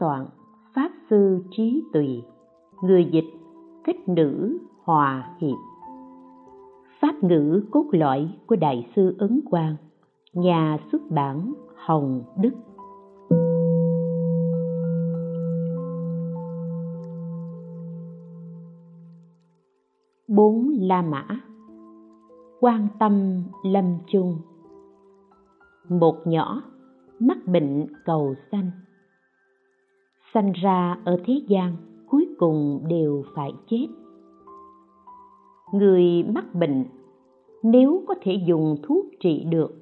soạn, pháp sư trí tùy, người dịch, thích nữ hòa hiệp. Pháp ngữ cốt lõi của đại sư ấn quang, nhà xuất bản hồng đức. Bốn la mã. Quan tâm lâm chung. Một nhỏ, mắc bệnh cầu xanh sanh ra ở thế gian, cuối cùng đều phải chết. Người mắc bệnh, nếu có thể dùng thuốc trị được,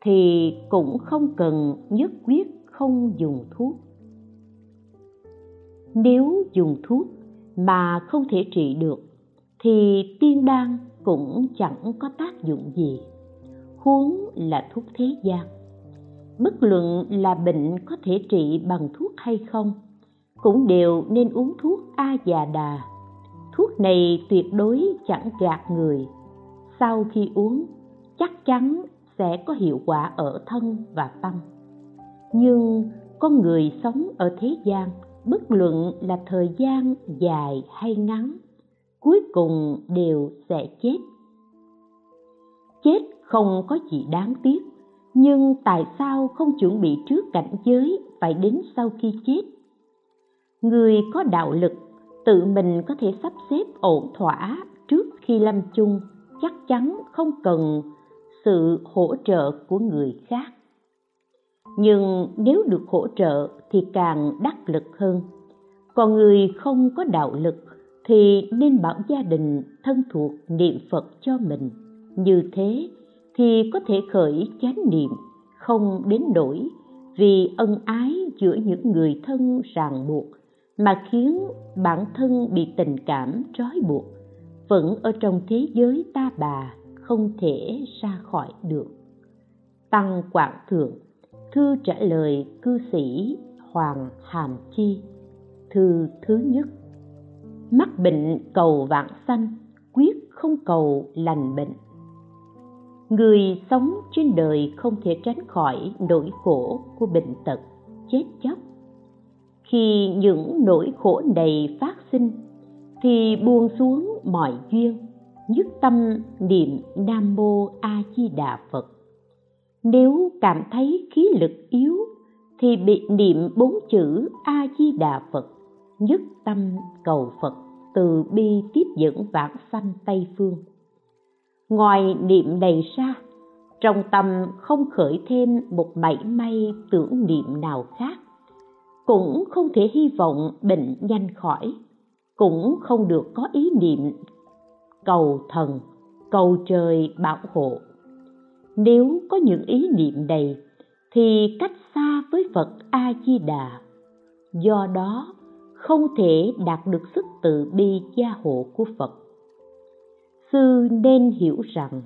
thì cũng không cần nhất quyết không dùng thuốc. Nếu dùng thuốc mà không thể trị được, thì tiên đan cũng chẳng có tác dụng gì. Huống là thuốc thế gian. Bất luận là bệnh có thể trị bằng thuốc hay không cũng đều nên uống thuốc a già đà thuốc này tuyệt đối chẳng gạt người. Sau khi uống, chắc chắn sẽ có hiệu quả ở thân và tâm. Nhưng con người sống ở thế gian, bất luận là thời gian dài hay ngắn, cuối cùng đều sẽ chết. Chết không có gì đáng tiếc, nhưng tại sao không chuẩn bị trước cảnh giới phải đến sau khi chết? Người có đạo lực, tự mình có thể sắp xếp ổn thỏa trước khi lâm chung, chắc chắn không cần sự hỗ trợ của người khác. Nhưng nếu được hỗ trợ thì càng đắc lực hơn. Còn người không có đạo lực thì nên bảo gia đình thân thuộc niệm phật cho mình. Như thế thì có thể khởi chánh niệm, không đến nỗi vì ân ái giữa những người thân ràng buộc mà khiến bản thân bị tình cảm trói buộc, vẫn ở trong thế giới ta bà không thể ra khỏi được. Tăng quảng thượng, thư trả lời cư sĩ hoàng hàm chi, thư thứ nhất. Mắc bệnh cầu vạn sanh quyết không cầu lành bệnh. Người sống trên đời không thể tránh khỏi nỗi khổ của bệnh tật, chết chóc khi những nỗi khổ này phát sinh, thì buông xuống mọi duyên, nhất tâm niệm nam mô a di đà phật. Nếu cảm thấy khí lực yếu, thì bị niệm bốn chữ a di đà phật, nhất tâm cầu phật từ bi tiếp dẫn vãng sanh tây phương. Ngoài niệm này ra, trong tâm không khởi thêm một mảy may tưởng niệm nào khác cũng không thể hy vọng bệnh nhanh khỏi, cũng không được có ý niệm cầu thần, cầu trời bảo hộ. Nếu có những ý niệm này, thì cách xa với phật a di đà do đó, không thể đạt được sức từ bi gia hộ của phật. Sư nên hiểu rằng,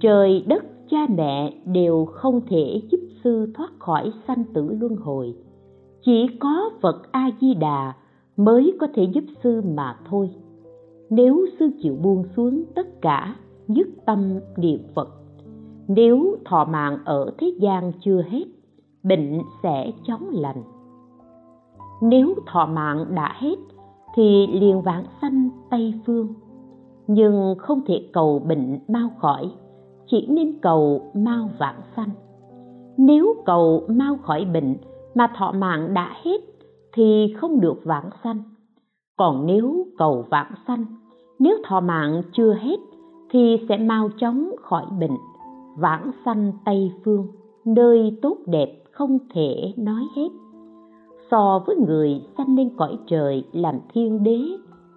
trời đất cha mẹ đều không thể giúp sư thoát khỏi sanh tử luân hồi chỉ có phật a di đà mới có thể giúp sư mà thôi. Nếu sư chịu buông xuống tất cả dứt tâm niệm phật. Nếu thọ mạng ở thế gian chưa hết, bệnh sẽ chóng lành. Nếu thọ mạng đã hết, thì liền vãng sanh tây phương. Nhưng không thể cầu bệnh mau khỏi, chỉ nên cầu mau vãng sanh. Nếu cầu mau khỏi bệnh mà thọ mạng đã hết thì không được vãng sanh. Còn nếu cầu vãng sanh, nếu thọ mạng chưa hết thì sẽ mau chóng khỏi bệnh, vãng sanh tây phương, nơi tốt đẹp không thể nói hết. So với người sanh lên cõi trời làm thiên đế,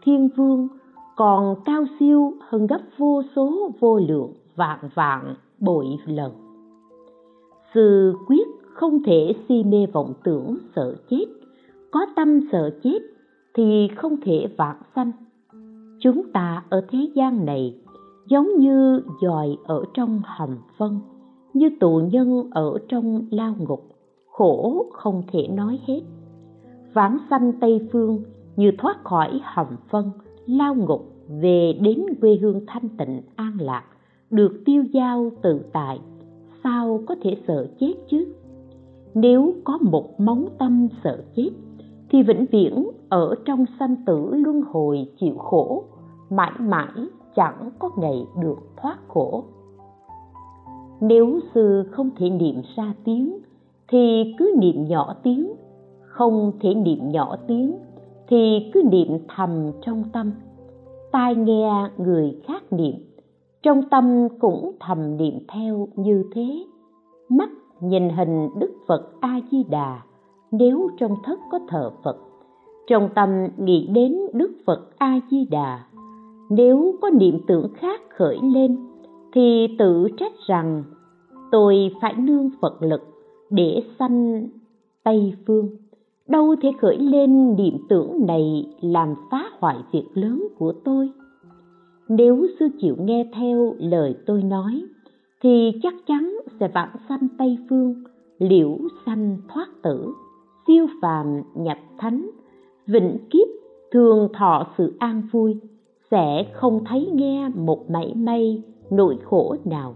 thiên vương, còn cao siêu hơn gấp vô số vô lượng vạn vạn bội lần. Sư quyết không thể si mê vọng tưởng sợ chết. Có tâm sợ chết thì không thể vạn sanh. Chúng ta ở thế gian này giống như dòi ở trong hầm phân, như tù nhân ở trong lao ngục, khổ không thể nói hết. Vãng sanh tây phương như thoát khỏi hầm phân, lao ngục về đến quê hương thanh tịnh, an lạc, được tiêu giao tự tại, sao có thể sợ chết chứ? Nếu có một móng tâm sợ chết, thì vĩnh viễn ở trong sanh tử luân hồi chịu khổ, mãi mãi chẳng có ngày được thoát khổ. Nếu sư không thể niệm ra tiếng, thì cứ niệm nhỏ tiếng, không thể niệm nhỏ tiếng, thì cứ niệm thầm trong tâm. Tai nghe người khác niệm, trong tâm cũng thầm niệm theo như thế. Mắt nhìn hình đức phật a di đà nếu trong thất có thờ phật, trong tâm nghĩ đến đức phật a di đà nếu có niệm tưởng khác khởi lên, thì tự trách rằng, tôi phải nương phật lực để sanh tây phương. Đâu thể khởi lên niệm tưởng này làm phá hoại việc lớn của tôi? Nếu sư chịu nghe theo lời tôi nói thì chắc chắn sẽ vãng sanh tây phương, liễu sanh thoát tử, siêu phàm nhập thánh, vĩnh kiếp thường thọ sự an vui, sẽ không thấy nghe một mảy may nỗi khổ nào.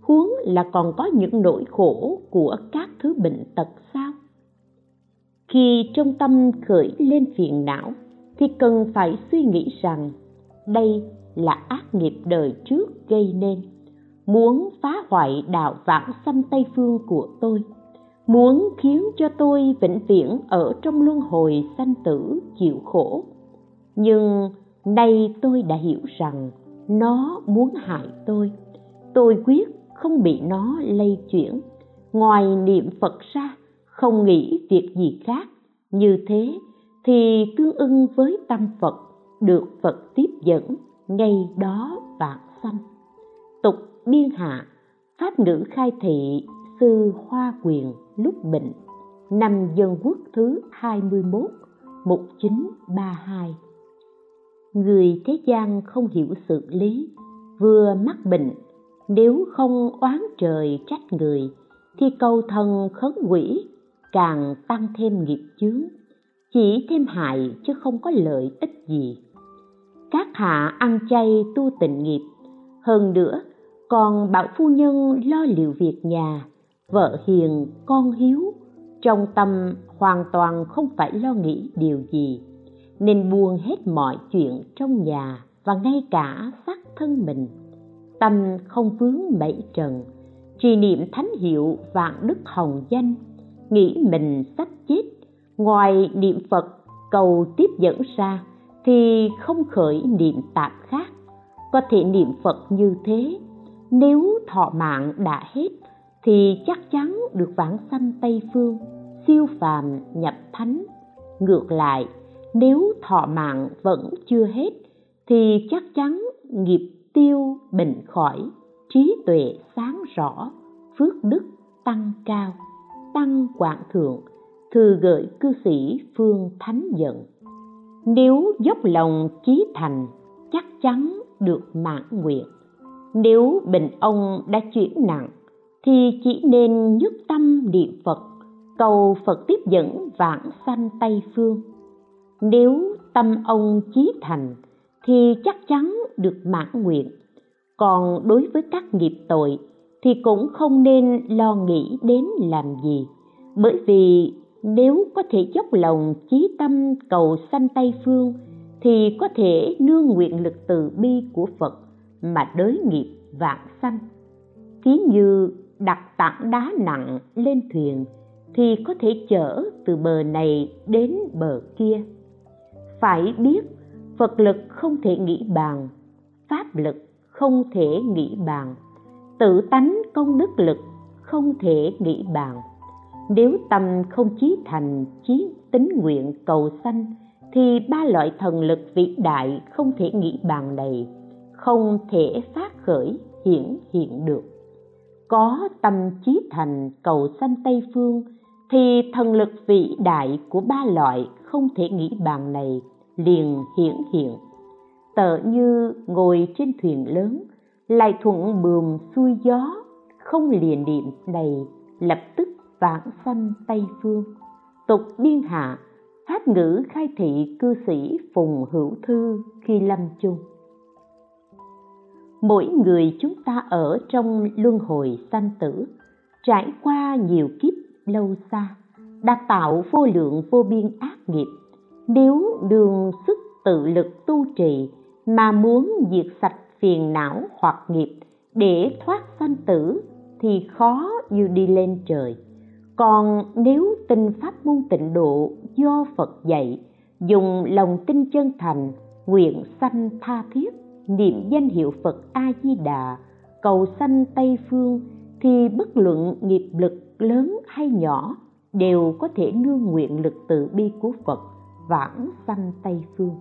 Huống là còn có những nỗi khổ của các thứ bệnh tật sao? Khi trong tâm khởi lên phiền não, thì cần phải suy nghĩ rằng đây là ác nghiệp đời trước gây nên muốn phá hoại đạo vãng sanh tây phương của tôi, muốn khiến cho tôi vĩnh viễn ở trong luân hồi sanh tử chịu khổ. Nhưng nay tôi đã hiểu rằng nó muốn hại tôi. Tôi quyết không bị nó lây chuyển. Ngoài niệm phật ra, không nghĩ việc gì khác. Như thế thì tương ưng với tâm phật, được phật tiếp dẫn, ngay đó vạn sanh. Tục biên hạ, pháp ngữ khai thị, sư hoa quyền, lúc bệnh năm dân quốc thứ 21 1932 Người thế gian không hiểu sự lý, vừa mắc bệnh, nếu không oán trời trách người, thì cầu thần khấn quỷ, càng tăng thêm nghiệp chướng, chỉ thêm hại chứ không có lợi ích gì. Các hạ ăn chay tu tịnh nghiệp, hơn nữa còn bảo phu nhân lo liệu việc nhà, vợ hiền, con hiếu, trong tâm hoàn toàn không phải lo nghĩ điều gì, nên buông hết mọi chuyện trong nhà và ngay cả xác thân mình. Tâm không vướng bẫy trần, trì niệm thánh hiệu vạn đức hồng danh, nghĩ mình sắp chết, ngoài niệm phật cầu tiếp dẫn ra thì không khởi niệm tạp khác. Có thể niệm phật như thế nếu thọ mạng đã hết, thì chắc chắn được vãng sanh tây phương, siêu phàm nhập thánh. Ngược lại, nếu thọ mạng vẫn chưa hết, thì chắc chắn nghiệp tiêu bệnh khỏi, trí tuệ sáng rõ, phước đức tăng cao. Tăng quảng thượng, thư gửi cư sĩ phương thánh giận nếu dốc lòng chí thành, chắc chắn được mãn nguyện nếu bệnh ông đã chuyển nặng, thì chỉ nên nhất tâm niệm phật, cầu phật tiếp dẫn vãng sanh tây phương. Nếu tâm ông chí thành, thì chắc chắn được mãn nguyện. Còn đối với các nghiệp tội, thì cũng không nên lo nghĩ đến làm gì. Bởi vì nếu có thể dốc lòng chí tâm cầu sanh tây phương, thì có thể nương nguyện lực từ bi của phật mà đới nghiệp vạn sanh. Thí như đặt tảng đá nặng lên thuyền thì có thể chở từ bờ này đến bờ kia. Phải biết, phật lực không thể nghĩ bàn, pháp lực không thể nghĩ bàn, tự tánh công đức lực không thể nghĩ bàn. Nếu tâm không chí thành, chí tính nguyện cầu sanh, thì ba loại thần lực vĩ đại không thể nghĩ bàn này không thể phát khởi hiển hiện được. Có tâm chí thành cầu sanh tây phương, thì thần lực vĩ đại của ba loại không thể nghĩ bàn này liền hiển hiện. Tợ như ngồi trên thuyền lớn, lại thuận buồm xuôi gió, không liền niệm đầy lập tức vãng sanh tây phương. Tục biên hạ, pháp ngữ khai thị cư sĩ phùng hữu thư khi lâm chung mỗi người chúng ta ở trong luân hồi sanh tử, trải qua nhiều kiếp lâu xa, đã tạo vô lượng vô biên ác nghiệp. Nếu đường sức tự lực tu trì mà muốn diệt sạch phiền não hoặc nghiệp để thoát sanh tử thì khó như đi lên trời. Còn nếu tin pháp môn tịnh độ do phật dạy, dùng lòng tin chân thành, nguyện sanh tha thiết niệm danh hiệu phật a di đà cầu sanh tây phương, thì bất luận nghiệp lực lớn hay nhỏ đều có thể nương nguyện lực từ bi của phật vãng sanh tây phương.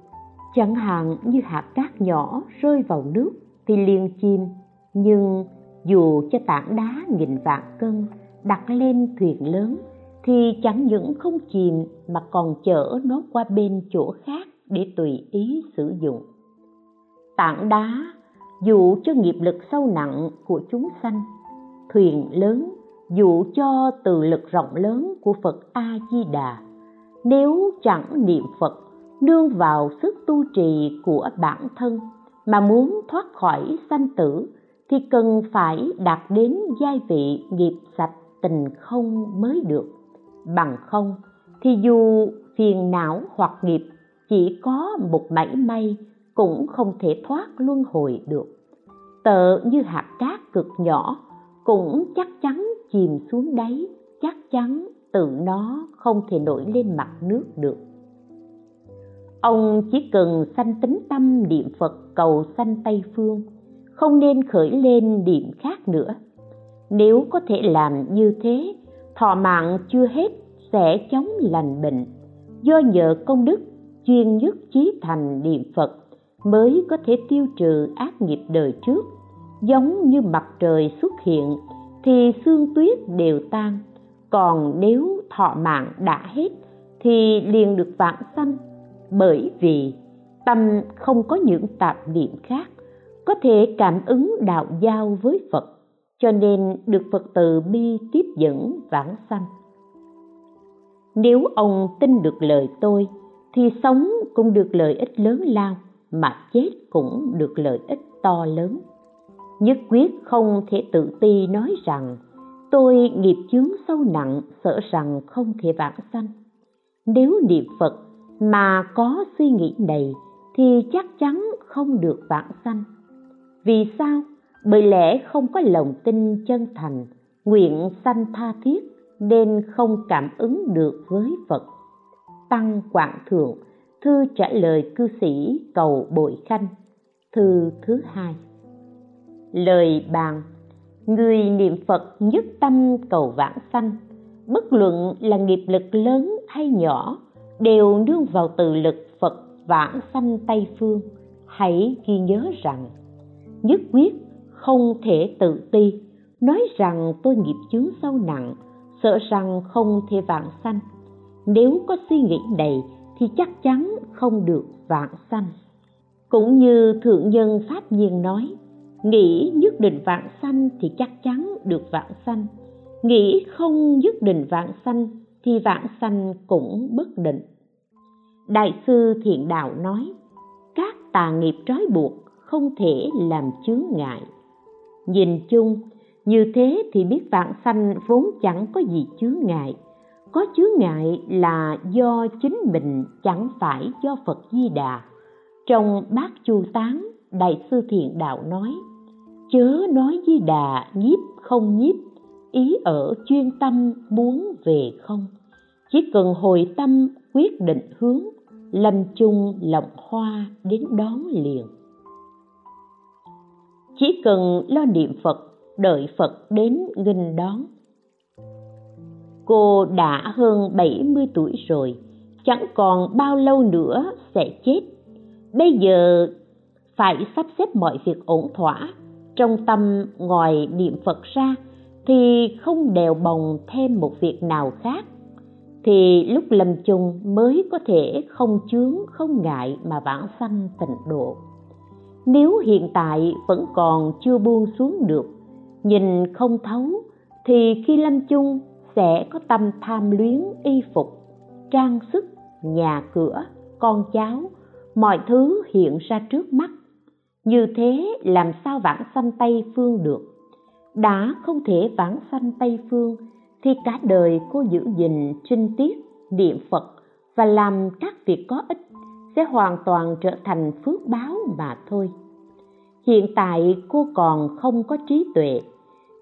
Chẳng hạn như hạt cát nhỏ rơi vào nước thì liền chìm, nhưng dù cho tảng đá nghìn vạn cân đặt lên thuyền lớn thì chẳng những không chìm mà còn chở nó qua bên chỗ khác để tùy ý sử dụng tảng đá dụ cho nghiệp lực sâu nặng của chúng sanh. Thuyền lớn dụ cho từ lực rộng lớn của phật a di đà nếu chẳng niệm phật, nương vào sức tu trì của bản thân mà muốn thoát khỏi sanh tử, thì cần phải đạt đến giai vị nghiệp sạch tình không mới được. Bằng không, thì dù phiền não hoặc nghiệp, chỉ có một mảy may cũng không thể thoát luân hồi được. Tợ như hạt cát cực nhỏ, cũng chắc chắn chìm xuống đáy, chắc chắn tự nó không thể nổi lên mặt nước được. Ông chỉ cần sanh tính tâm niệm phật cầu sanh tây phương, không nên khởi lên niệm khác nữa. Nếu có thể làm như thế, thọ mạng chưa hết sẽ chống lành bệnh. Do nhờ công đức chuyên nhất trí thành niệm phật mới có thể tiêu trừ ác nghiệp đời trước. Giống như mặt trời xuất hiện, thì xương tuyết đều tan. Còn nếu thọ mạng đã hết, thì liền được vãng sanh. Bởi vì, tâm không có những tạp niệm khác, có thể cảm ứng đạo giao với phật, cho nên được phật từ bi tiếp dẫn vãng sanh. Nếu ông tin được lời tôi, thì sống cũng được lợi ích lớn lao mà chết cũng được lợi ích to lớn. Nhất quyết không thể tự ti nói rằng, tôi nghiệp chướng sâu nặng, sợ rằng không thể vãng sanh. Nếu niệm phật mà có suy nghĩ này, thì chắc chắn không được vãng sanh. Vì sao? Bởi lẽ không có lòng tin chân thành, nguyện sanh tha thiết nên không cảm ứng được với phật. Tăng quảng thượng thư trả lời cư sĩ cầu bội khanh. Thư thứ hai. Lời bàn, người niệm phật nhất tâm cầu vãng sanh. Bất luận là nghiệp lực lớn hay nhỏ, đều nương vào từ lực phật vãng sanh tây phương. Hãy ghi nhớ rằng, nhất quyết không thể tự ti. Nói rằng tôi nghiệp chướng sâu nặng, sợ rằng không thể vãng sanh. Nếu có suy nghĩ này thì chắc chắn không được vãng sanh. Cũng như thượng nhân pháp nhiên nói, nghĩ nhất định vãng sanh thì chắc chắn được vãng sanh. Nghĩ không nhất định vãng sanh thì vãng sanh cũng bất định. Đại sư thiện đạo nói, các tà nghiệp trói buộc không thể làm chướng ngại. Nhìn chung, như thế thì biết vãng sanh vốn chẳng có gì chướng ngại có chướng ngại là do chính mình chẳng phải do phật di đà. Trong bát chu tán, đại sư thiện đạo nói, chớ nói di đà nhiếp không nhiếp, ý ở chuyên tâm muốn về không. Chỉ cần hồi tâm quyết định hướng lâm chung lộng hoa đến đón liền. Chỉ cần lo niệm phật, đợi phật đến nghinh đón cô đã hơn 70 tuổi rồi. Chẳng còn bao lâu nữa sẽ chết. Bây giờ phải sắp xếp mọi việc ổn thỏa. Trong tâm ngoài niệm phật ra thì không đèo bồng thêm một việc nào khác. Thì lúc lâm chung mới có thể không chướng, không ngại mà vãng sanh tịnh độ. Nếu hiện tại vẫn còn chưa buông xuống được, nhìn không thấu, thì khi lâm chung sẽ có tâm tham luyến, y phục, trang sức, nhà cửa, con cháu, mọi thứ hiện ra trước mắt. Như thế làm sao vãng sanh tây phương được? Đã không thể vãng sanh tây phương thì cả đời cô giữ gìn trinh tiết, niệm phật và làm các việc có ích sẽ hoàn toàn trở thành phước báo mà thôi. Hiện tại cô còn không có trí tuệ,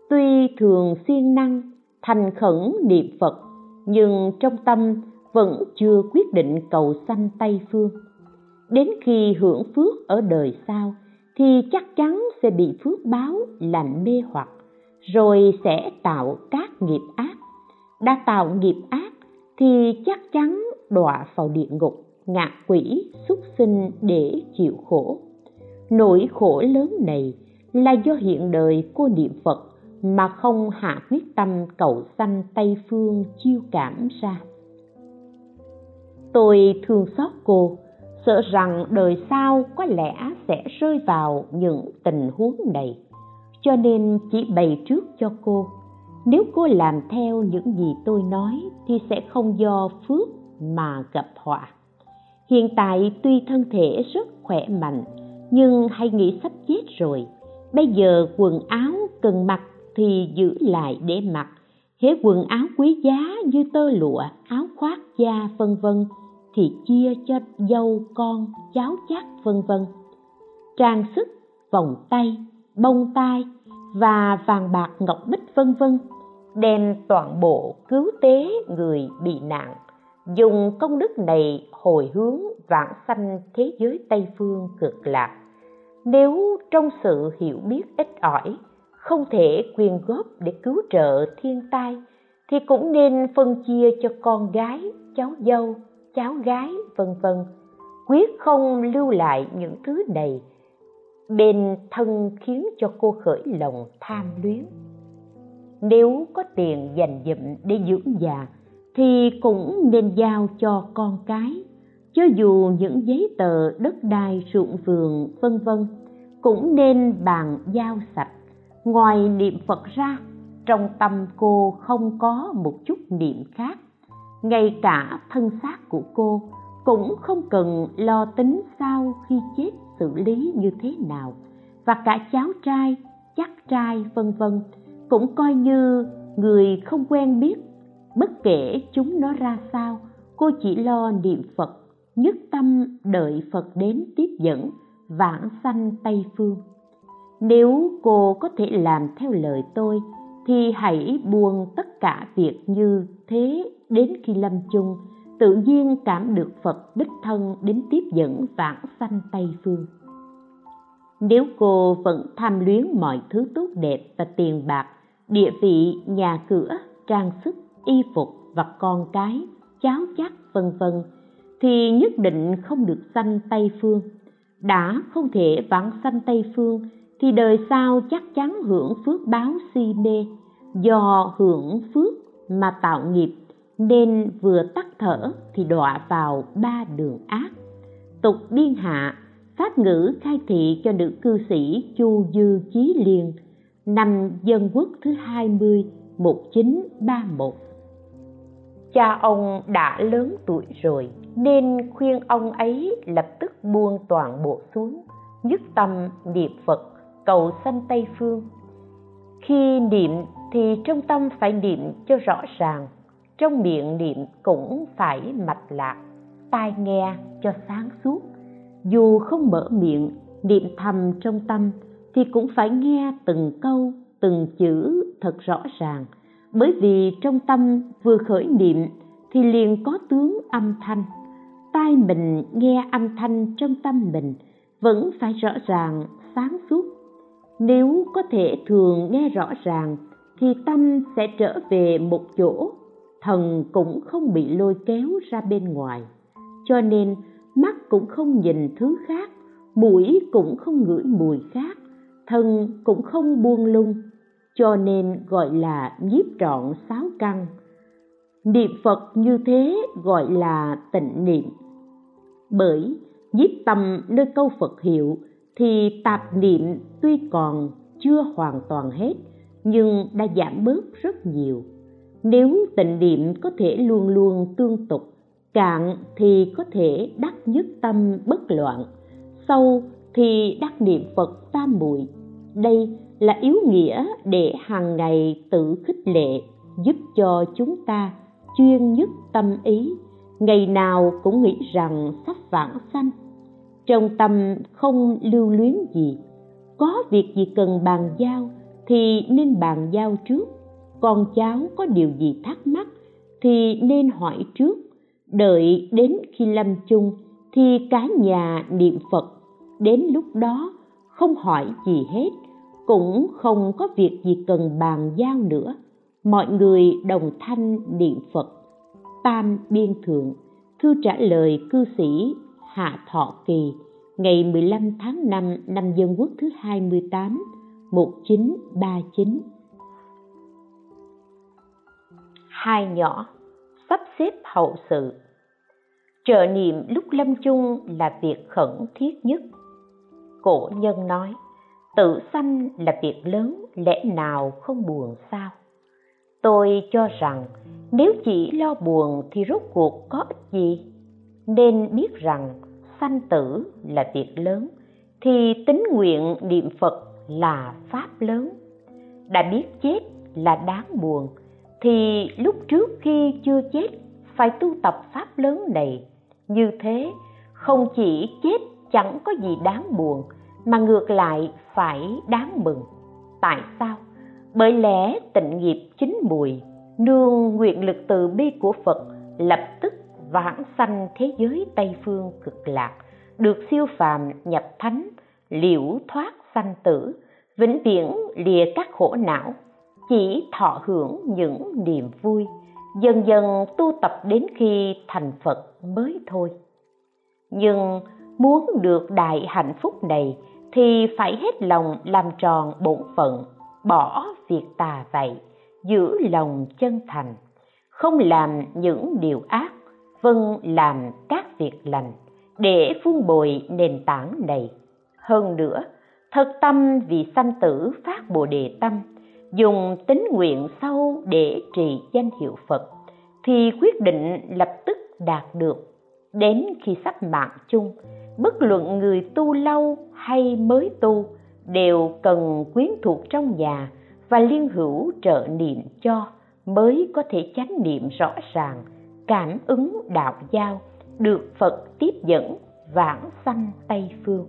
tuy thường siêng năng thành khẩn niệm phật, nhưng trong tâm vẫn chưa quyết định cầu sanh tây phương. Đến khi hưởng phước ở đời sau, thì chắc chắn sẽ bị phước báo làm mê hoặc, rồi sẽ tạo các nghiệp ác. Đã tạo nghiệp ác, thì chắc chắn đọa vào địa ngục, ngạ quỷ, súc sinh để chịu khổ. Nỗi khổ lớn này là do hiện đời cô niệm phật mà không hạ quyết tâm cầu sanh tây phương chiêu cảm ra. Tôi thương xót cô, sợ rằng đời sau có lẽ sẽ rơi vào những tình huống này, cho nên chỉ bày trước cho cô. Nếu cô làm theo những gì tôi nói thì sẽ không do phước mà gặp họa. Hiện tại tuy thân thể rất khỏe mạnh, nhưng hay nghĩ sắp chết rồi. Bây giờ quần áo, cần mặc thì giữ lại để mặc. Hễ quần áo quý giá như tơ lụa, áo khoác da vân vân, thì chia cho dâu con, cháu chắc vân vân. Trang sức, vòng tay, bông tai và vàng bạc ngọc bích vân vân đem toàn bộ cứu tế người bị nạn. Dùng công đức này hồi hướng vãng sanh thế giới tây phương cực lạc. Nếu trong sự hiểu biết ít ỏi không thể quyên góp để cứu trợ thiên tai, thì cũng nên phân chia cho con gái, cháu dâu, cháu gái, vân vân. Quyết không lưu lại những thứ này bên thân khiến cho cô khởi lòng tham luyến. Nếu có tiền dành dụm để dưỡng già, thì cũng nên giao cho con cái. Cho dù những giấy tờ đất đai ruộng vườn, vân vân, cũng nên bàn giao sạch ngoài niệm phật ra, trong tâm cô không có một chút niệm khác. Ngay cả thân xác của cô cũng không cần lo tính sau khi chết xử lý như thế nào. Và cả cháu trai, chắc trai, vân vân cũng coi như người không quen biết bất kể chúng nó ra sao. Cô chỉ lo niệm phật, nhất tâm đợi phật đến tiếp dẫn, vãng sanh tây phương nếu cô có thể làm theo lời tôi, thì hãy buông tất cả việc như thế đến khi lâm chung, tự nhiên cảm được phật đích thân đến tiếp dẫn vãng sanh tây phương. Nếu cô vẫn tham luyến mọi thứ tốt đẹp và tiền bạc, địa vị, nhà cửa, trang sức, y phục và con cái cháu chắc vân vân, thì nhất định không được sanh tây phương. Đã không thể vãng sanh tây phương thì đời sau chắc chắn hưởng phước báo si mê. Do hưởng phước mà tạo nghiệp, nên vừa tắt thở thì đọa vào ba đường ác. Tục biên hạ, pháp ngữ khai thị cho nữ cư sĩ chu dư chí liên, năm dân quốc thứ 20 1931 cha ông đã lớn tuổi rồi, nên khuyên ông ấy lập tức buông toàn bộ xuống, nhất tâm niệm phật cầu sanh tây phương. Khi niệm thì trong tâm phải niệm cho rõ ràng, trong miệng niệm cũng phải mạch lạc, tai nghe cho sáng suốt. Dù không mở miệng, niệm thầm trong tâm thì cũng phải nghe từng câu, từng chữ thật rõ ràng. Bởi vì trong tâm vừa khởi niệm thì liền có tướng âm thanh. Tai mình nghe âm thanh trong tâm mình vẫn phải rõ ràng, sáng suốt nếu có thể thường nghe rõ ràng, thì tâm sẽ trở về một chỗ. Thần cũng không bị lôi kéo ra bên ngoài. Cho nên, mắt cũng không nhìn thứ khác, mũi cũng không ngửi mùi khác, thân cũng không buông lung. Cho nên gọi là nhiếp trọn sáu căn. Niệm phật như thế gọi là tịnh niệm. Bởi nhiếp tâm nơi câu phật hiệu thì tạp niệm tuy còn chưa hoàn toàn hết, nhưng đã giảm bớt rất nhiều. Nếu tịnh niệm có thể luôn luôn tương tục, cạn thì có thể đắc nhất tâm bất loạn, sâu thì đắc niệm phật tam muội đây là yếu nghĩa để hàng ngày tự khích lệ, giúp cho chúng ta chuyên nhất tâm ý. Ngày nào cũng nghĩ rằng sắp vãng sanh trong tâm không lưu luyến gì. Có việc gì cần bàn giao thì nên bàn giao trước. Con cháu có điều gì thắc mắc thì nên hỏi trước. Đợi đến khi lâm chung thì cả nhà niệm phật. Đến lúc đó không hỏi gì hết, cũng không có việc gì cần bàn giao nữa. Mọi người đồng thanh niệm phật. Tam biên thượng, thư trả lời cư sĩ hạ thọ kỳ ngày 15 tháng 5 năm Dân Quốc thứ 28, 1939. Hai nhỏ, sắp xếp hậu sự Trợ niệm lúc lâm chung là việc khẩn thiết nhất. Cổ nhân nói, tự sanh là việc lớn, lẽ nào không buồn sao? Tôi cho rằng nếu chỉ lo buồn thì rốt cuộc có ích gì? Nên biết rằng sanh tử là việc lớn, thì tính nguyện niệm phật là pháp lớn. Đã biết chết là đáng buồn, thì lúc trước khi chưa chết phải tu tập pháp lớn này. Như thế, không chỉ chết chẳng có gì đáng buồn, mà ngược lại phải đáng mừng. Tại sao? Bởi lẽ tịnh nghiệp chính mùi, nương nguyện lực từ bi của phật lập tức vãng sanh thế giới tây phương cực lạc, được siêu phàm nhập thánh, liễu thoát sanh tử, vĩnh viễn lìa các khổ não, chỉ thọ hưởng những niềm vui, dần dần tu tập đến khi thành phật mới thôi. Nhưng muốn được đại hạnh phúc này thì phải hết lòng làm tròn bổn phận, bỏ việc tà vậy giữ lòng chân thành, không làm những điều ác vâng làm các việc lành để phun bồi nền tảng này. Hơn nữa, thật tâm vì sanh tử phát bồ đề tâm, dùng tính nguyện sâu để trì danh hiệu phật, thì quyết định lập tức đạt được. Đến khi sắp mạng chung, bất luận người tu lâu hay mới tu đều cần quyến thuộc trong nhà và liên hữu trợ niệm cho mới có thể chánh niệm rõ ràng cảm ứng đạo giao, được phật tiếp dẫn, vãng sanh tây phương.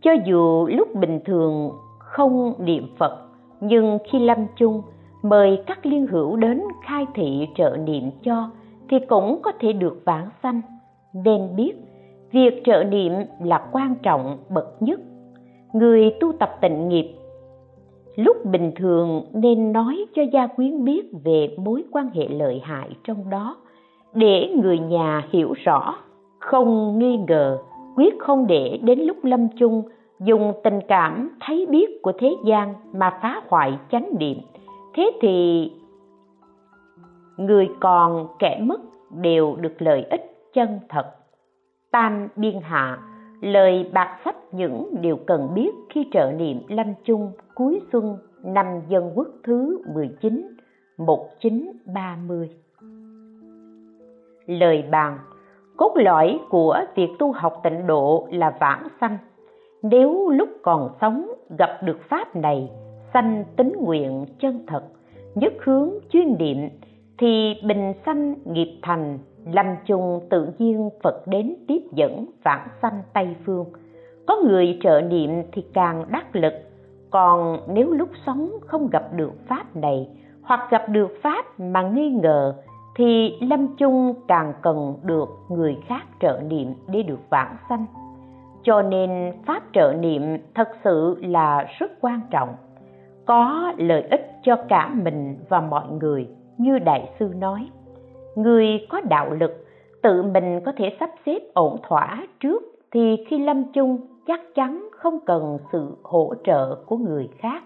Cho dù lúc bình thường không niệm phật, nhưng khi lâm chung, mời các liên hữu đến khai thị trợ niệm cho, thì cũng có thể được vãng sanh. Nên biết, việc trợ niệm là quan trọng bậc nhất. Người tu tập tịnh nghiệp lúc bình thường nên nói cho gia quyến biết về mối quan hệ lợi hại trong đó, để người nhà hiểu rõ, không nghi ngờ, quyết không để đến lúc lâm chung, dùng tình cảm thấy biết của thế gian mà phá hoại chánh niệm. Thế thì người còn kẻ mất đều được lợi ích chân thật. Tam biên hạ lời bạc sách những điều cần biết khi trợ niệm lâm chung cuối xuân năm dân quốc thứ 19 1930 lời bàn, cốt lõi của việc tu học tịnh độ là vãng sanh. Nếu lúc còn sống gặp được pháp này, sanh tính nguyện chân thật, nhất hướng chuyên niệm, thì bình sanh nghiệp thành lâm chung tự nhiên phật đến tiếp dẫn vãng sanh tây phương. Có người trợ niệm thì càng đắc lực. Còn nếu lúc sống không gặp được pháp này, hoặc gặp được pháp mà nghi ngờ, thì lâm chung càng cần được người khác trợ niệm để được vãng sanh. Cho nên pháp trợ niệm thật sự là rất quan trọng. Có lợi ích cho cả mình và mọi người, như đại sư nói người có đạo lực, tự mình có thể sắp xếp ổn thỏa trước thì khi lâm chung chắc chắn không cần sự hỗ trợ của người khác.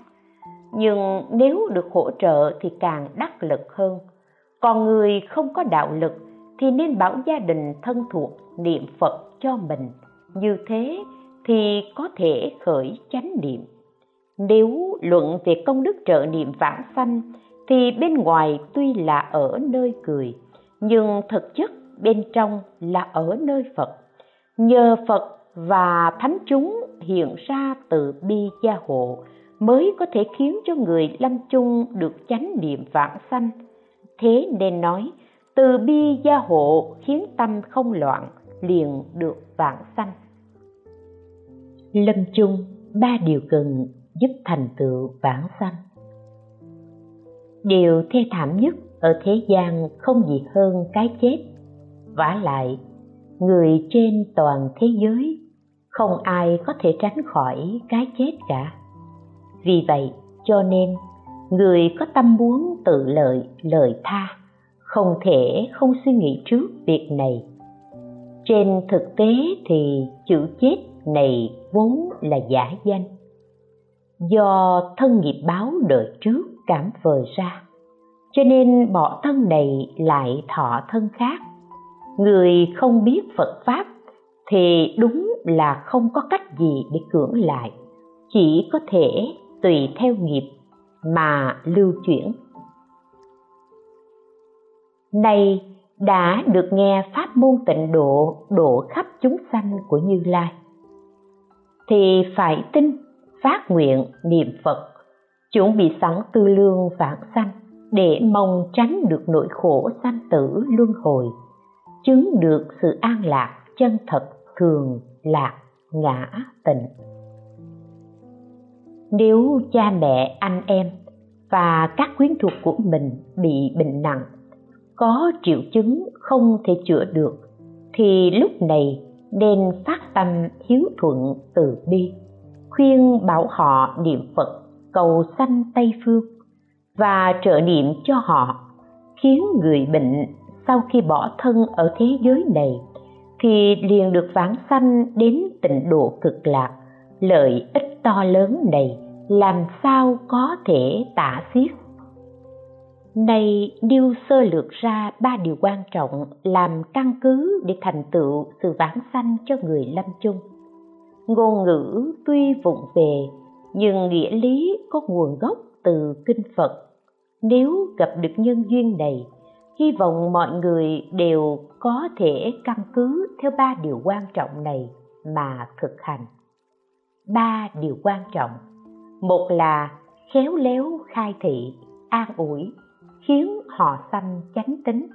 Nhưng nếu được hỗ trợ thì càng đắc lực hơn. Còn người không có đạo lực thì nên bảo gia đình thân thuộc niệm phật cho mình. Như thế thì có thể khởi chánh niệm. Nếu luận về công đức trợ niệm vãng sanh thì bên ngoài tuy là ở nơi cười nhưng thực chất bên trong là ở nơi phật. Nhờ phật và thánh chúng hiện ra từ bi gia hộ mới có thể khiến cho người lâm chung được chánh niệm vãng sanh. Thế nên nói, từ bi gia hộ khiến tâm không loạn, liền được vãng sanh. Lâm chung, ba điều cần giúp thành tựu vãng sanh. Điều thê thảm nhất ở thế gian không gì hơn cái chết. Vả lại, người trên toàn thế giới, không ai có thể tránh khỏi cái chết cả. Vì vậy, cho nên, người có tâm muốn tự lợi lời tha, không thể không suy nghĩ trước việc này. Trên thực tế thì chữ chết này vốn là giả danh. Do thân nghiệp báo đời trước cảm vời ra cho nên bỏ thân này lại thọ thân khác. Người không biết phật pháp thì đúng là không có cách gì để cưỡng lại. Chỉ có thể tùy theo nghiệp mà lưu chuyển. Nay đã được nghe pháp môn tịnh độ độ khắp chúng sanh của như lai, thì phải tin phát nguyện niệm phật, chuẩn bị sẵn tư lương vãng sanh để mong tránh được nỗi khổ sanh tử luân hồi, chứng được sự an lạc chân thật thường lạc ngã tịnh. Nếu cha mẹ, anh em và các quyến thuộc của mình bị bệnh nặng, có triệu chứng không thể chữa được, thì lúc này nên phát tâm hiếu thuận từ bi, khuyên bảo họ niệm phật cầu sanh tây phương và trợ niệm cho họ, khiến người bệnh sau khi bỏ thân ở thế giới này thì liền được vãng sanh đến tịnh độ cực lạc. Lợi ích to lớn này làm sao có thể tả xiết? Này điêu sơ lược ra ba điều quan trọng làm căn cứ để thành tựu sự vãng sanh cho người lâm chung. Ngôn ngữ tuy vụng về, nhưng nghĩa lý có nguồn gốc từ kinh phật nếu gặp được nhân duyên này, hy vọng mọi người đều có thể căn cứ theo ba điều quan trọng này mà thực hành. Ba điều quan trọng. Một là khéo léo khai thị, an ủi, khiến họ sanh chánh tính.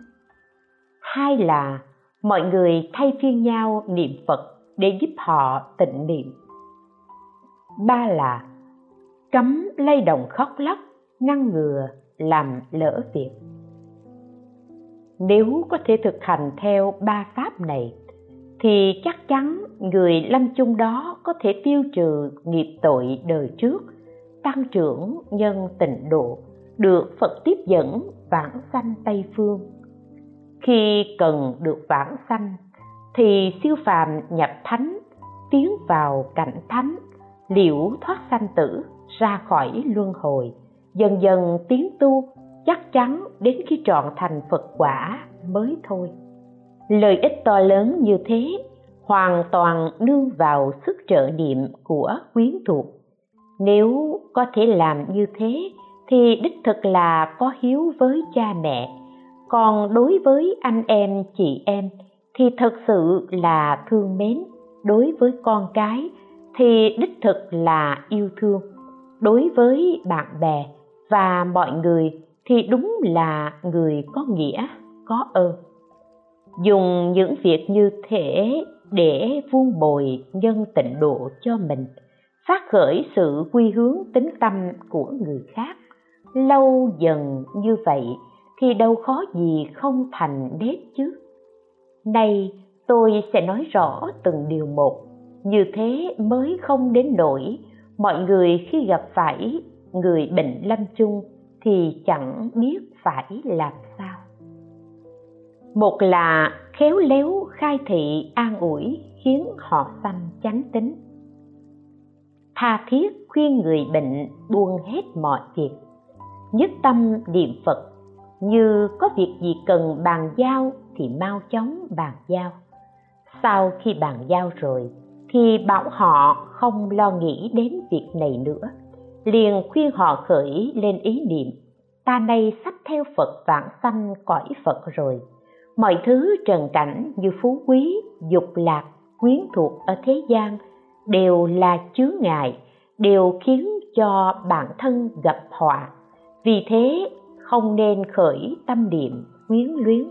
Hai là mọi người thay phiên nhau niệm phật để giúp họ tịnh niệm. Ba là cấm lay động khóc lóc, ngăn ngừa làm lỡ việc. Nếu có thể thực hành theo ba pháp này, thì chắc chắn người lâm chung đó có thể tiêu trừ nghiệp tội đời trước, tăng trưởng nhân tịnh độ, được phật tiếp dẫn vãng sanh tây phương. Khi cần được vãng sanh, thì siêu phàm nhập thánh, tiến vào cảnh thánh, liễu thoát sanh tử, ra khỏi luân hồi dần dần tiến tu, chắc chắn đến khi trọn thành phật quả mới thôi. Lợi ích to lớn như thế hoàn toàn nương vào sức trợ niệm của quyến thuộc. Nếu có thể làm như thế, thì đích thực là có hiếu với cha mẹ. Còn đối với anh em, chị em, thì thật sự là thương mến. Đối với con cái, thì đích thực là yêu thương. Đối với bạn bè và mọi người thì đúng là người có nghĩa, có ơn. Dùng những việc như thế để vuông bồi nhân tịnh độ cho mình, phát khởi sự quy hướng tính tâm của người khác. Lâu dần như vậy thì đâu khó gì không thành đế chứ. Nay tôi sẽ nói rõ từng điều một. Như thế mới không đến nỗi mọi người khi gặp phải người bệnh lâm chung thì chẳng biết phải làm sao. Một là khéo léo khai thị an ủi khiến họ sanh chánh tính. Tha thiết khuyên người bệnh buông hết mọi việc, nhất tâm niệm phật. Như có việc gì cần bàn giao thì mau chóng bàn giao. Sau khi bàn giao rồi thì bảo họ không lo nghĩ đến việc này nữa liền khuyên họ khởi lên ý niệm, ta nay sắp theo phật vãng sanh cõi phật rồi. Mọi thứ trần cảnh như phú quý, dục lạc, quyến thuộc ở thế gian đều là chướng ngại, đều khiến cho bản thân gặp họa. Vì thế không nên khởi tâm niệm quyến luyến.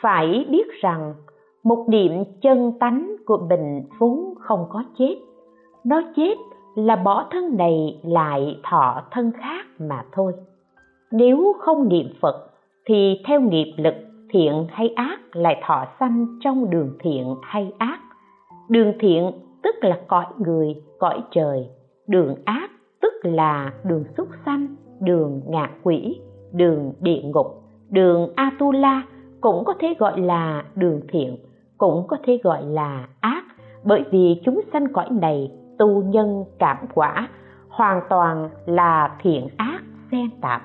Phải biết rằng, một niệm chân tánh của mình vốn không có chết. Nó chết là bỏ thân này lại thọ thân khác mà thôi. Nếu không niệm phật, thì theo nghiệp lực thiện hay ác lại thọ sanh trong đường thiện hay ác. Đường thiện tức là cõi người, cõi trời. Đường ác tức là đường súc sanh, đường ngạ quỷ, đường địa ngục. Đường atula cũng có thể gọi là đường thiện, cũng có thể gọi là ác. Bởi vì chúng sanh cõi này tu nhân cảm quả, hoàn toàn là thiện ác xen tạp.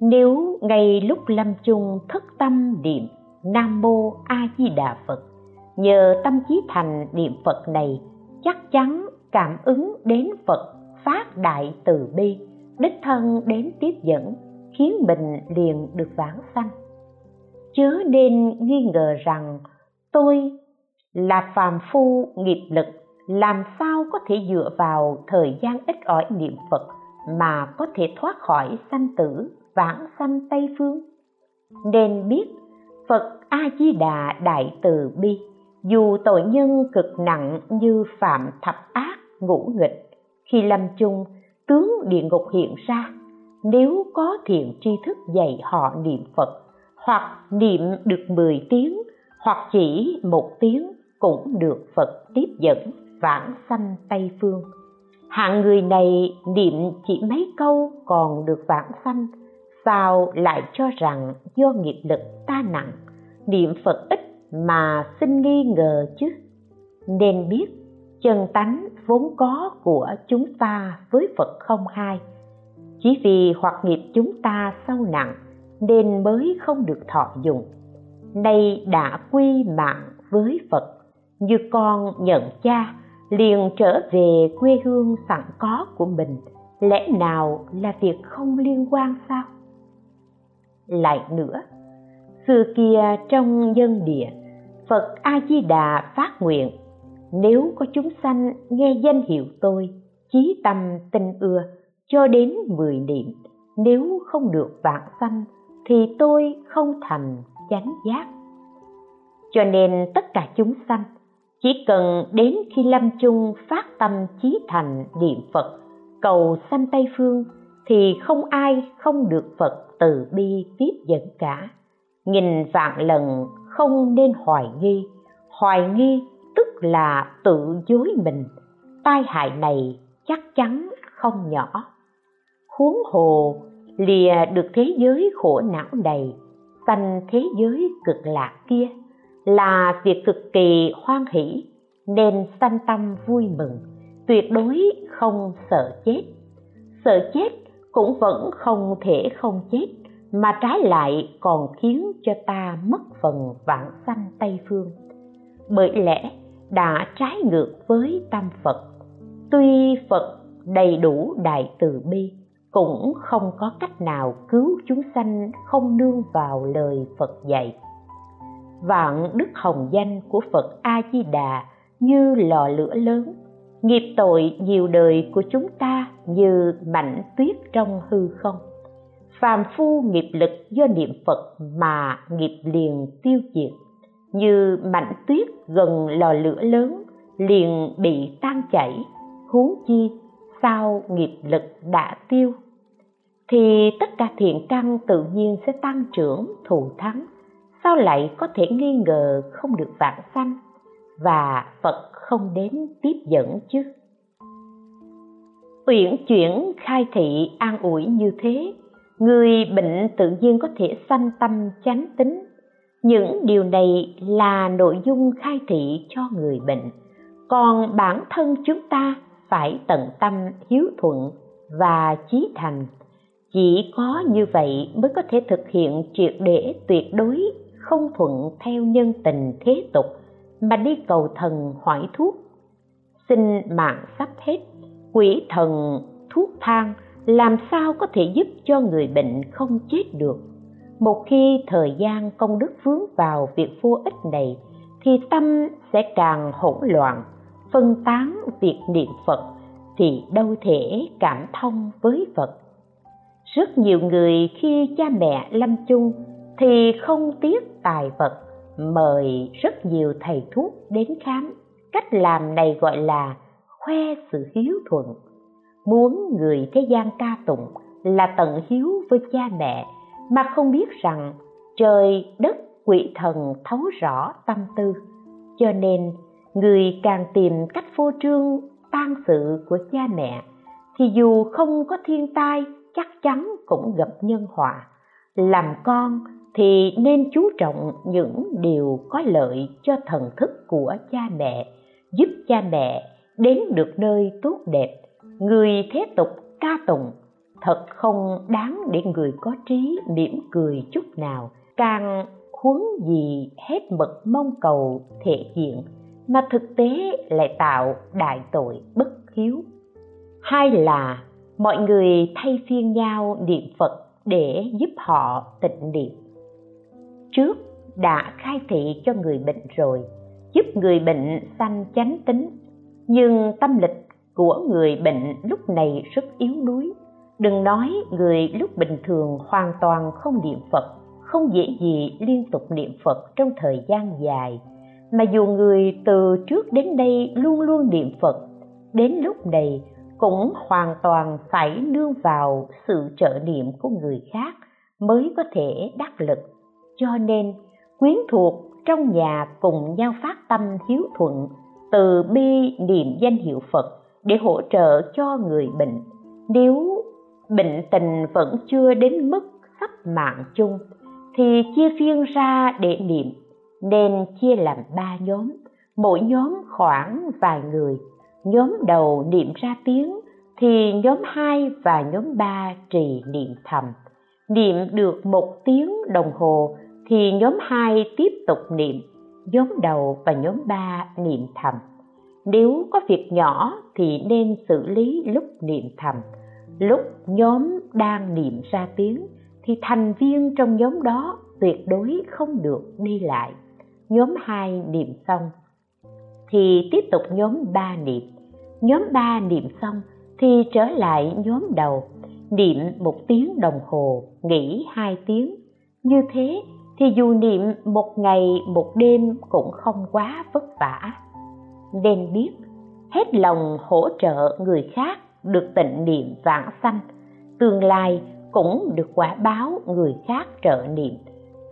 Nếu ngay lúc lâm chung thức tâm niệm nam mô a di đà phật, nhờ tâm trí thành niệm phật này, chắc chắn cảm ứng đến phật phát đại từ bi, đích thân đến tiếp dẫn, khiến mình liền được vãng sanh. Chớ nên nghi ngờ rằng tôi là phàm phu nghiệp lực làm sao có thể dựa vào thời gian ít ỏi niệm phật mà có thể thoát khỏi sanh tử, vãng sanh tây phương? Nên biết, phật a di đà đại từ bi, dù tội nhân cực nặng như phạm thập ác ngũ nghịch, khi lâm chung, tướng địa ngục hiện ra, nếu có thiện tri thức dạy họ niệm phật, hoặc niệm được 10 tiếng, hoặc chỉ một tiếng cũng được phật tiếp dẫn vãng sanh tây phương. Hạng người này niệm chỉ mấy câu còn được vãng sanh, sao lại cho rằng do nghiệp lực ta nặng, niệm phật ít mà xin nghi ngờ chứ? Nên biết, chân tánh vốn có của chúng ta với phật không hai. Chỉ vì hoặc nghiệp chúng ta sâu nặng nên mới không được thọ dụng. Nay đã quy mạng với phật, như con nhận cha liền trở về quê hương sẵn có của mình. Lẽ nào là việc không liên quan sao? Lại nữa, xưa kia trong dân địa, phật a di đà phát nguyện, nếu có chúng sanh nghe danh hiệu tôi, chí tâm tin ưa cho đến mười niệm, nếu không được vạn sanh, thì tôi không thành chánh giác. Cho nên tất cả chúng sanh chỉ cần đến khi lâm chung phát tâm chí thành niệm phật, cầu sanh tây phương, thì không ai không được phật từ bi tiếp dẫn cả. Nghìn vạn lần không nên hoài nghi. Hoài nghi tức là tự dối mình. Tai hại này chắc chắn không nhỏ. Huống hồ, lìa được thế giới khổ não này, sanh thế giới cực lạc kia là việc cực kỳ hoan hỷ, nên sanh tâm vui mừng, tuyệt đối không sợ chết. Sợ chết cũng vẫn không thể không chết, mà trái lại còn khiến cho ta mất phần vãng sanh tây phương. Bởi lẽ đã trái ngược với tam phật, tuy phật đầy đủ đại từ bi, cũng không có cách nào cứu chúng sanh không nương vào lời phật dạy vạn đức hồng danh của phật a di đà như lò lửa lớn. Nghiệp tội nhiều đời của chúng ta như mảnh tuyết trong hư không. Phàm phu nghiệp lực do niệm phật mà nghiệp liền tiêu diệt. Như mảnh tuyết gần lò lửa lớn liền bị tan chảy, huống chi sao nghiệp lực đã tiêu. Thì tất cả thiện căn tự nhiên sẽ tăng trưởng thù thắng sao lại có thể nghi ngờ không được vãng sanh và phật không đến tiếp dẫn chứ? Uyển chuyển khai thị an ủi như thế, người bệnh tự nhiên có thể sanh tâm chánh tính. Những điều này là nội dung khai thị cho người bệnh. Còn bản thân chúng ta phải tận tâm hiếu thuận và chí thành. Chỉ có như vậy mới có thể thực hiện triệt để tuyệt đối không thuận theo nhân tình thế tục, mà đi cầu thần hỏi thuốc. Xin mạng sắp hết, quỷ thần, thuốc thang, làm sao có thể giúp cho người bệnh không chết được? Một khi thời gian công đức vướng vào việc vô ích này, thì tâm sẽ càng hỗn loạn, phân tán việc niệm phật, thì đâu thể cảm thông với phật. Rất nhiều người khi cha mẹ lâm chung thì không tiếc tài vật, mời rất nhiều thầy thuốc đến khám. Cách làm này gọi là khoe sự hiếu thuận. Muốn người thế gian ca tụng là tận hiếu với cha mẹ, mà không biết rằng trời đất quỷ thần thấu rõ tâm tư. Cho nên, người càng tìm cách phô trương tan sự của cha mẹ, thì dù không có thiên tai, chắc chắn cũng gặp nhân họa. Làm con thì nên chú trọng những điều có lợi cho thần thức của cha mẹ, giúp cha mẹ đến được nơi tốt đẹp. Người thế tục ca tụng thật không đáng để người có trí mỉm cười chút nào. Càng huống gì hết mực mong cầu thể hiện, mà thực tế lại tạo đại tội bất hiếu. Hai là mọi người thay phiên nhau niệm phật để giúp họ tịnh niệm trước đã khai thị cho người bệnh rồi, giúp người bệnh sanh chánh tính. Nhưng tâm lịch của người bệnh lúc này rất yếu đuối. Đừng nói người lúc bình thường hoàn toàn không niệm phật, không dễ gì liên tục niệm phật trong thời gian dài. Mà dù người từ trước đến đây luôn luôn niệm phật, đến lúc này cũng hoàn toàn phải nương vào sự trợ niệm của người khác mới có thể đắc lực cho nên quyến thuộc trong nhà cùng nhau phát tâm hiếu thuận, từ bi niệm danh hiệu phật để hỗ trợ cho người bệnh. Nếu bệnh tình vẫn chưa đến mức sắp mạng chung, thì chia phiên ra để niệm, nên chia làm ba nhóm. Mỗi nhóm khoảng vài người, nhóm đầu niệm ra tiếng, thì nhóm hai và nhóm ba trì niệm thầm. Niệm được một tiếng đồng hồ thì nhóm 2 tiếp tục niệm, nhóm đầu và nhóm 3 niệm thầm. Nếu có việc nhỏ thì nên xử lý lúc niệm thầm. Lúc nhóm đang niệm ra tiếng thì thành viên trong nhóm đó tuyệt đối không được đi lại. Nhóm 2 niệm xong thì tiếp tục nhóm 3 niệm. Nhóm 3 niệm xong thì trở lại nhóm đầu, niệm một tiếng đồng hồ, nghỉ hai tiếng. Như thế thì dù niệm một ngày, một đêm cũng không quá vất vả. Nên biết, hết lòng hỗ trợ người khác được tịnh niệm vãng sanh, tương lai cũng được quả báo người khác trợ niệm.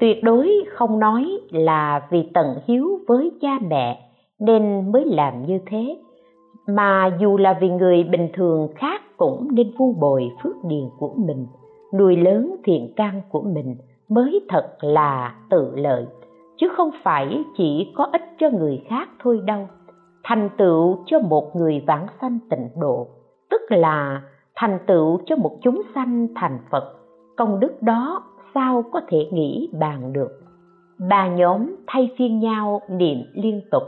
Tuyệt đối không nói là vì tận hiếu với cha mẹ nên mới làm như thế, mà dù là vì người bình thường khác cũng nên vu bồi phước điền của mình, nuôi lớn thiện căn của mình mới thật là tự lợi, chứ không phải chỉ có ích cho người khác thôi đâu. Thành tựu cho một người vãng sanh tịnh độ, tức là thành tựu cho một chúng sanh thành phật. Công đức đó sao có thể nghĩ bàn được? Ba nhóm thay phiên nhau niệm liên tục,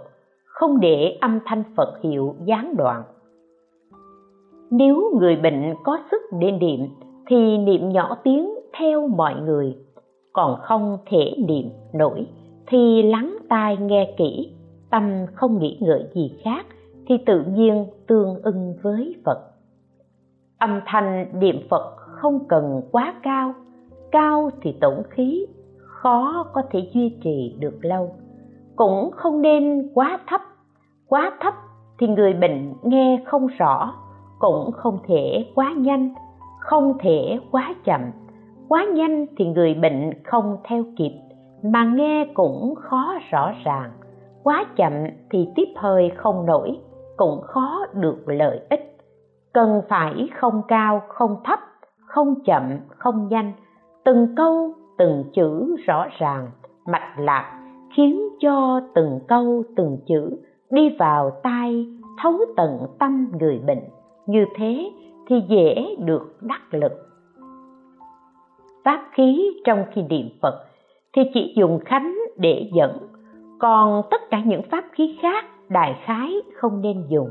không để âm thanh phật hiệu gián đoạn. Nếu người bệnh có sức để niệm, thì niệm nhỏ tiếng theo mọi người còn không thể niệm nổi, thì lắng tai nghe kỹ, tâm không nghĩ ngợi gì khác, thì tự nhiên tương ưng với phật. Âm thanh niệm phật không cần quá cao cao thì tổn khí, khó có thể duy trì được lâu. Cũng không nên quá thấp quá thấp thì người bệnh nghe không rõ, cũng không thể quá nhanh, không thể quá chậm quá nhanh thì người bệnh không theo kịp, mà nghe cũng khó rõ ràng. Quá chậm thì tiếp hơi không nổi, cũng khó được lợi ích. Cần phải không cao, không thấp, không chậm, không nhanh. Từng câu, từng chữ rõ ràng, mạch lạc khiến cho từng câu, từng chữ đi vào tai, thấu tận tâm người bệnh. Như thế thì dễ được đắc lực pháp khí trong khi niệm phật thì chỉ dùng khánh để dẫn. Còn tất cả những pháp khí khác đại khái không nên dùng.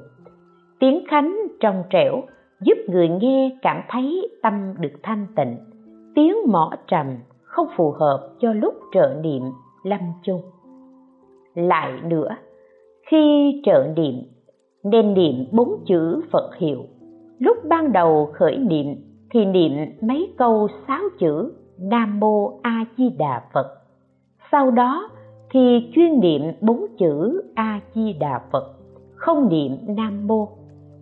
Tiếng khánh trong trẻo giúp người nghe cảm thấy tâm được thanh tịnh. Tiếng mỏ trầm không phù hợp cho lúc trợ niệm lâm chung. Lại nữa, khi trợ niệm, nên niệm bốn chữ phật hiệu. Lúc ban đầu khởi niệm thì niệm mấy câu sáu chữ nam mô a di đà phật. Sau đó thì chuyên niệm bốn chữ a di đà phật. Không niệm nam mô.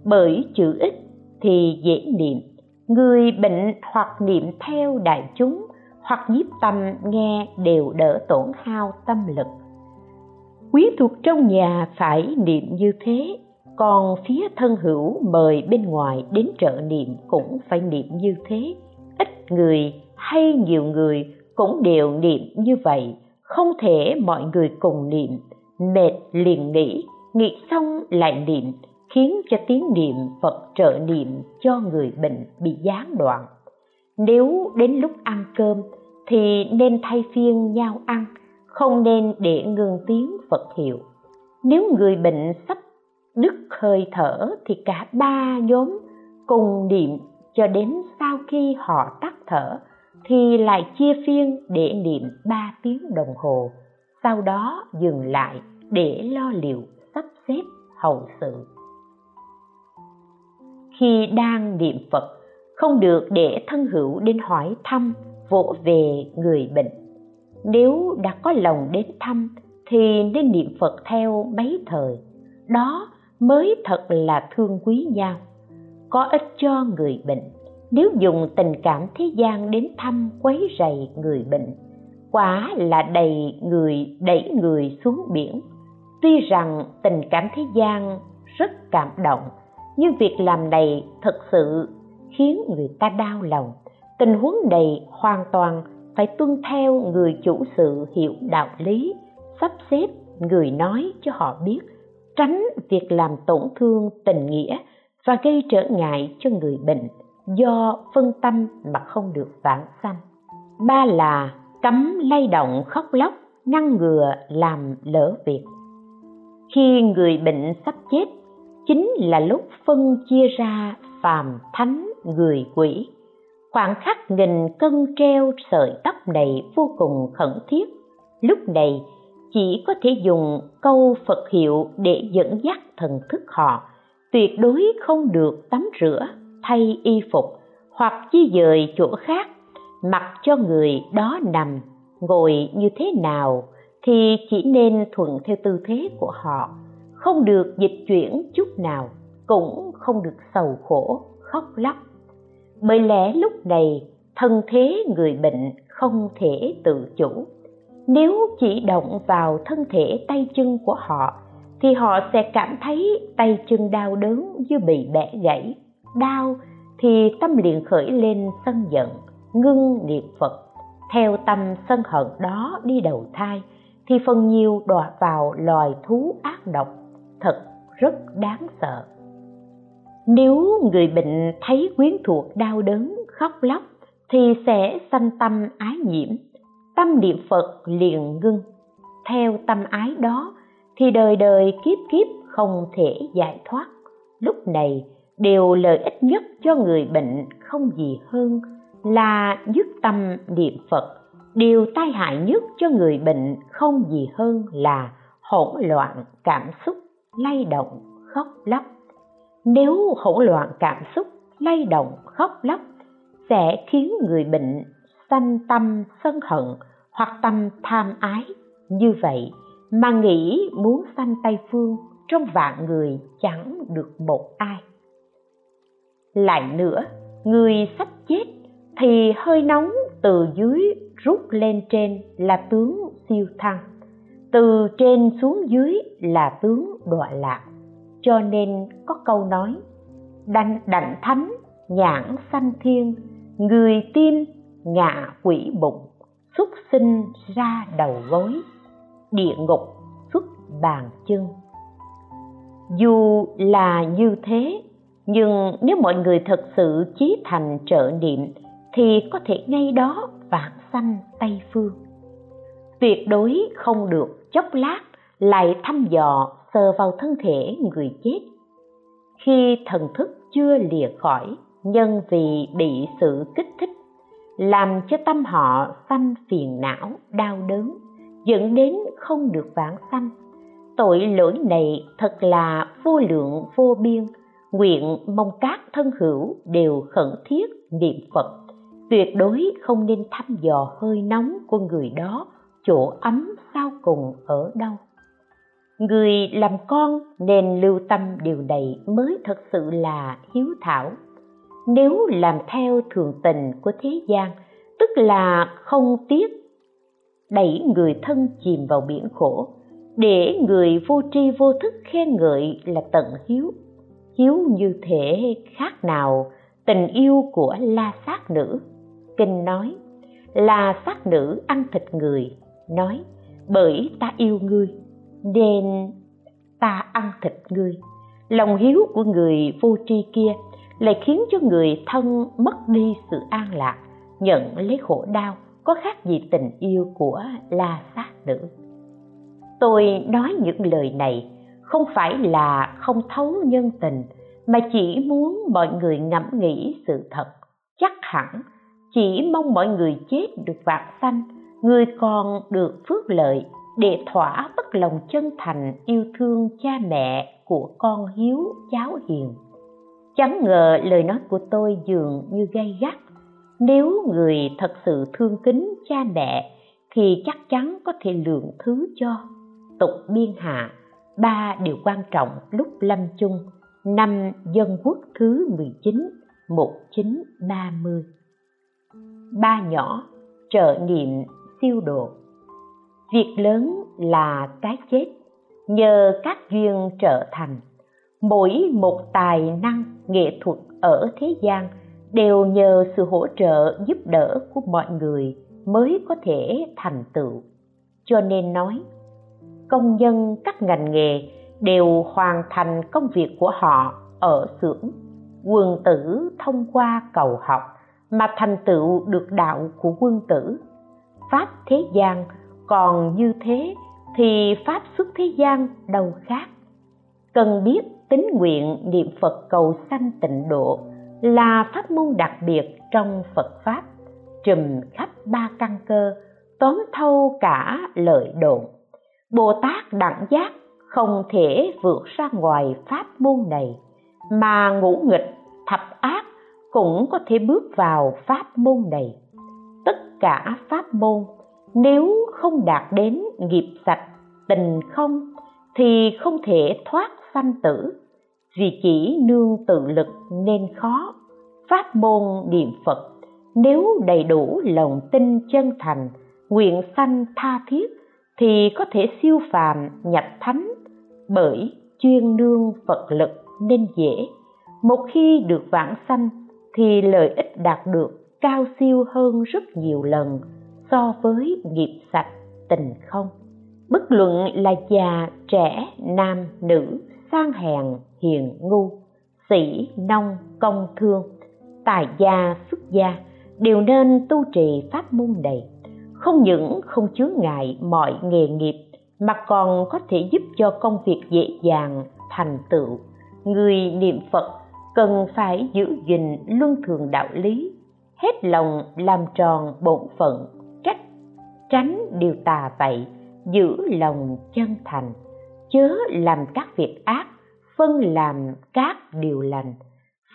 Bởi chữ ít thì dễ niệm. Người bệnh hoặc niệm theo đại chúng hoặc nhiếp tâm nghe đều đỡ tổn hao tâm lực. Quyến thuộc trong nhà phải niệm như thế còn phía thân hữu mời bên ngoài đến trợ niệm cũng phải niệm như thế. Ít người hay nhiều người cũng đều niệm như vậy. Không thể mọi người cùng niệm. Mệt liền nghỉ nghỉ xong lại niệm, khiến cho tiếng niệm phật trợ niệm cho người bệnh bị gián đoạn. Nếu đến lúc ăn cơm thì nên thay phiên nhau ăn, không nên để ngừng tiếng phật hiệu. Nếu người bệnh sắp đứt hơi thở thì cả ba nhóm cùng niệm cho đến sau khi họ tắt thở thì lại chia phiên để niệm ba tiếng đồng hồ. Sau đó dừng lại để lo liệu sắp xếp hậu sự. Khi đang niệm phật, không được để thân hữu đến hỏi thăm, vỗ về người bệnh. Nếu đã có lòng đến thăm thì nên niệm phật theo mấy thời. Đó mới thật là thương quý nhau có ích cho người bệnh. Nếu dùng tình cảm thế gian đến thăm, quấy rầy người bệnh, quả là đầy người, đẩy người xuống biển. Tuy rằng tình cảm thế gian rất cảm động, nhưng việc làm này thật sự khiến người ta đau lòng. Tình huống này hoàn toàn phải tuân theo người chủ sự hiểu đạo lý, sắp xếp người nói cho họ biết tránh việc làm tổn thương tình nghĩa và gây trở ngại cho người bệnh do phân tâm mà không được vãng sanh. Ba là cấm lay động khóc lóc, ngăn ngừa làm lỡ việc. Khi người bệnh sắp chết, chính là lúc phân chia ra phàm thánh người quỷ. Khoảng khắc nghìn cân treo sợi tóc này vô cùng khẩn thiết. Lúc này chỉ có thể dùng câu phật hiệu để dẫn dắt thần thức họ. Tuyệt đối không được tắm rửa, thay y phục hoặc di dời chỗ khác. Mặc cho người đó nằm, ngồi như thế nào thì chỉ nên thuận theo tư thế của họ. Không được dịch chuyển chút nào, cũng không được sầu khổ, khóc lóc. Bởi lẽ lúc này, thân thế người bệnh không thể tự chủ nếu chỉ động vào thân thể tay chân của họ, thì họ sẽ cảm thấy tay chân đau đớn như bị bẻ gãy. Đau thì tâm liền khởi lên sân giận, ngưng niệm phật. Theo tâm sân hận đó đi đầu thai, thì phần nhiều đọa vào loài thú ác độc. Thật rất đáng sợ. Nếu người bệnh thấy quyến thuộc đau đớn, khóc lóc, thì sẽ sanh tâm ái nhiễm tâm niệm phật liền ngưng. Theo tâm ái đó, thì đời đời kiếp kiếp không thể giải thoát. Lúc này, điều lợi ích nhất cho người bệnh không gì hơn là dứt tâm niệm phật. Điều tai hại nhất cho người bệnh không gì hơn là hỗn loạn cảm xúc, lay động, khóc lóc. Nếu hỗn loạn cảm xúc, lay động, khóc lóc sẽ khiến người bệnh sanh tâm sân hận hoặc tâm tham ái. Như vậy, mà nghĩ muốn sanh tây phương, trong vạn người chẳng được một ai. Lại nữa, người sắp chết thì hơi nóng từ dưới rút lên trên là tướng siêu thăng, từ trên xuống dưới là tướng đọa lạc. Cho nên có câu nói, đành đảnh thánh nhãn sanh thiên, người tim ngạ quỷ bụng xuất sinh ra đầu gối, địa ngục xuất bàn chân. Dù là như thế, nhưng nếu mọi người thật sự chí thành trợ niệm, thì có thể ngay đó vãng sanh tây phương. Tuyệt đối không được chốc lát lại thăm dò, sờ vào thân thể người chết. Khi thần thức chưa lìa khỏi, nhân vì bị sự kích thích làm cho tâm họ sanh phiền não, đau đớn, dẫn đến không được vãng sanh. Tội lỗi này thật là vô lượng, vô biên. Nguyện mong các thân hữu đều khẩn thiết niệm phật. Tuyệt đối không nên thăm dò hơi nóng của người đó, chỗ ấm sau cùng ở đâu. Người làm con nên lưu tâm điều này mới thật sự là hiếu thảo nếu làm theo thường tình của thế gian, tức là không tiếc đẩy người thân chìm vào biển khổ, để người vô tri vô thức khen ngợi là tận hiếu hiếu như thể khác nào tình yêu của la sát nữ. Kinh nói là sát nữ ăn thịt người, nói, bởi ta yêu ngươi, nên ta ăn thịt ngươi. Lòng hiếu của người vô tri kia lại khiến cho người thân mất đi sự an lạc, nhận lấy khổ đau, có khác gì tình yêu của la sát nữ tôi nói những lời này không phải là không thấu nhân tình, mà chỉ muốn mọi người ngẫm nghĩ sự thật. Chắc hẳn chỉ mong mọi người chết được vạn sanh, người còn được phước lợi để thỏa bất lòng chân thành yêu thương cha mẹ của con hiếu cháu hiền chẳng ngờ lời nói của tôi dường như gay gắt. Nếu người thật sự thương kính cha mẹ, thì chắc chắn có thể lượng thứ cho. Tục biên hạ, ba điều quan trọng lúc lâm chung. Năm dân quốc thứ 19 1930 ba nhỏ, trợ niệm siêu độ. Việc lớn là cái chết. Nhờ các duyên trở thành mỗi một tài năng, nghệ thuật ở thế gian đều nhờ sự hỗ trợ, giúp đỡ của mọi người mới có thể thành tựu. Cho nên nói, công nhân các ngành nghề đều hoàn thành công việc của họ ở xưởng, quân tử thông qua cầu học mà thành tựu được đạo của quân tử. Pháp thế gian còn như thế thì pháp xuất thế gian đâu khác. Cần biết tính nguyện niệm phật cầu sanh tịnh độ là pháp môn đặc biệt trong phật pháp. Trùm khắp ba căn cơ, tóm thâu cả lợi độn. Bồ tát đẳng giác không thể vượt ra ngoài pháp môn này, mà ngũ nghịch, thập ác cũng có thể bước vào pháp môn này. Tất cả pháp môn, nếu không đạt đến nghiệp sạch, tình không, thì không thể thoát sanh tử. Vì chỉ nương tự lực nên khó, pháp môn niệm phật nếu đầy đủ lòng tin chân thành, nguyện sanh tha thiết thì có thể siêu phàm nhập thánh. Bởi chuyên nương phật lực nên dễ, một khi được vãng sanh thì lợi ích đạt được cao siêu hơn rất nhiều lần so với nghiệp sạch, tình không. Bất luận là già, trẻ, nam, nữ sang hèn, hiền ngu, sĩ nông công thương tài gia xuất gia đều nên tu trì pháp môn này. Không những không chướng ngại mọi nghề nghiệp, mà còn có thể giúp cho công việc dễ dàng, thành tựu. Người niệm phật cần phải giữ gìn luân thường đạo lý, hết lòng làm tròn bổn phận, trách, tránh điều tà vậy giữ lòng chân thành chớ làm các việc ác, phân làm các điều lành.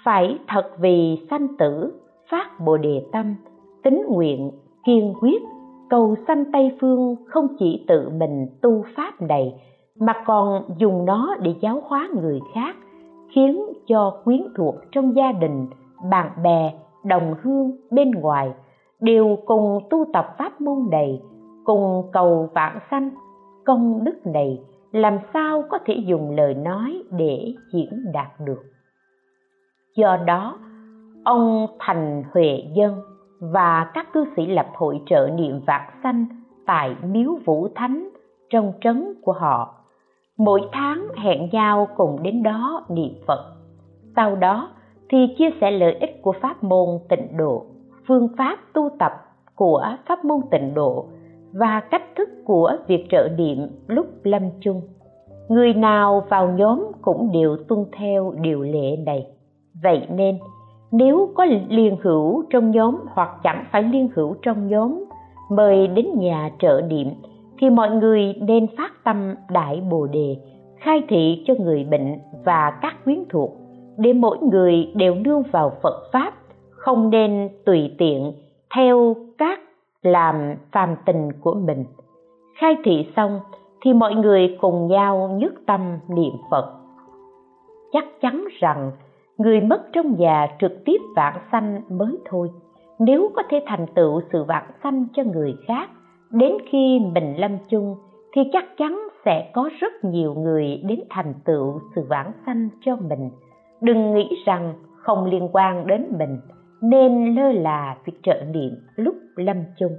Phải thật vì sanh tử, phát bồ đề tâm, tính nguyện, kiên quyết. Cầu sanh tây phương không chỉ tự mình tu pháp này, mà còn dùng nó để giáo hóa người khác, khiến cho quyến thuộc trong gia đình, bạn bè, đồng hương bên ngoài, đều cùng tu tập pháp môn này, cùng cầu vãng sanh công đức này làm sao có thể dùng lời nói để diễn đạt được? Do đó, ông thành huệ dân và các cư sĩ lập hội trợ niệm vạc sanh tại miếu vũ thánh trong trấn của họ, mỗi tháng hẹn nhau cùng đến đó niệm phật. Sau đó thì chia sẻ lợi ích của pháp môn tịnh độ, phương pháp tu tập của pháp môn tịnh độ và cách thức của việc trợ niệm lúc lâm chung. Người nào vào nhóm cũng đều tuân theo điều lệ này. Vậy nên, nếu có liên hữu trong nhóm hoặc chẳng phải liên hữu trong nhóm, mời đến nhà trợ niệm, thì mọi người nên phát tâm đại bồ đề, khai thị cho người bệnh và các quyến thuộc, để mỗi người đều nương vào phật pháp, không nên tùy tiện theo các làm phàm tình của mình. Khai thị xong thì mọi người cùng nhau nhất tâm niệm phật. Chắc chắn rằng người mất trong nhà trực tiếp vãng sanh mới thôi, nếu có thể thành tựu sự vãng sanh cho người khác, đến khi mình lâm chung thì chắc chắn sẽ có rất nhiều người đến thành tựu sự vãng sanh cho mình. Đừng nghĩ rằng không liên quan đến mình nên lơ là việc trợ niệm lúc lâm chung.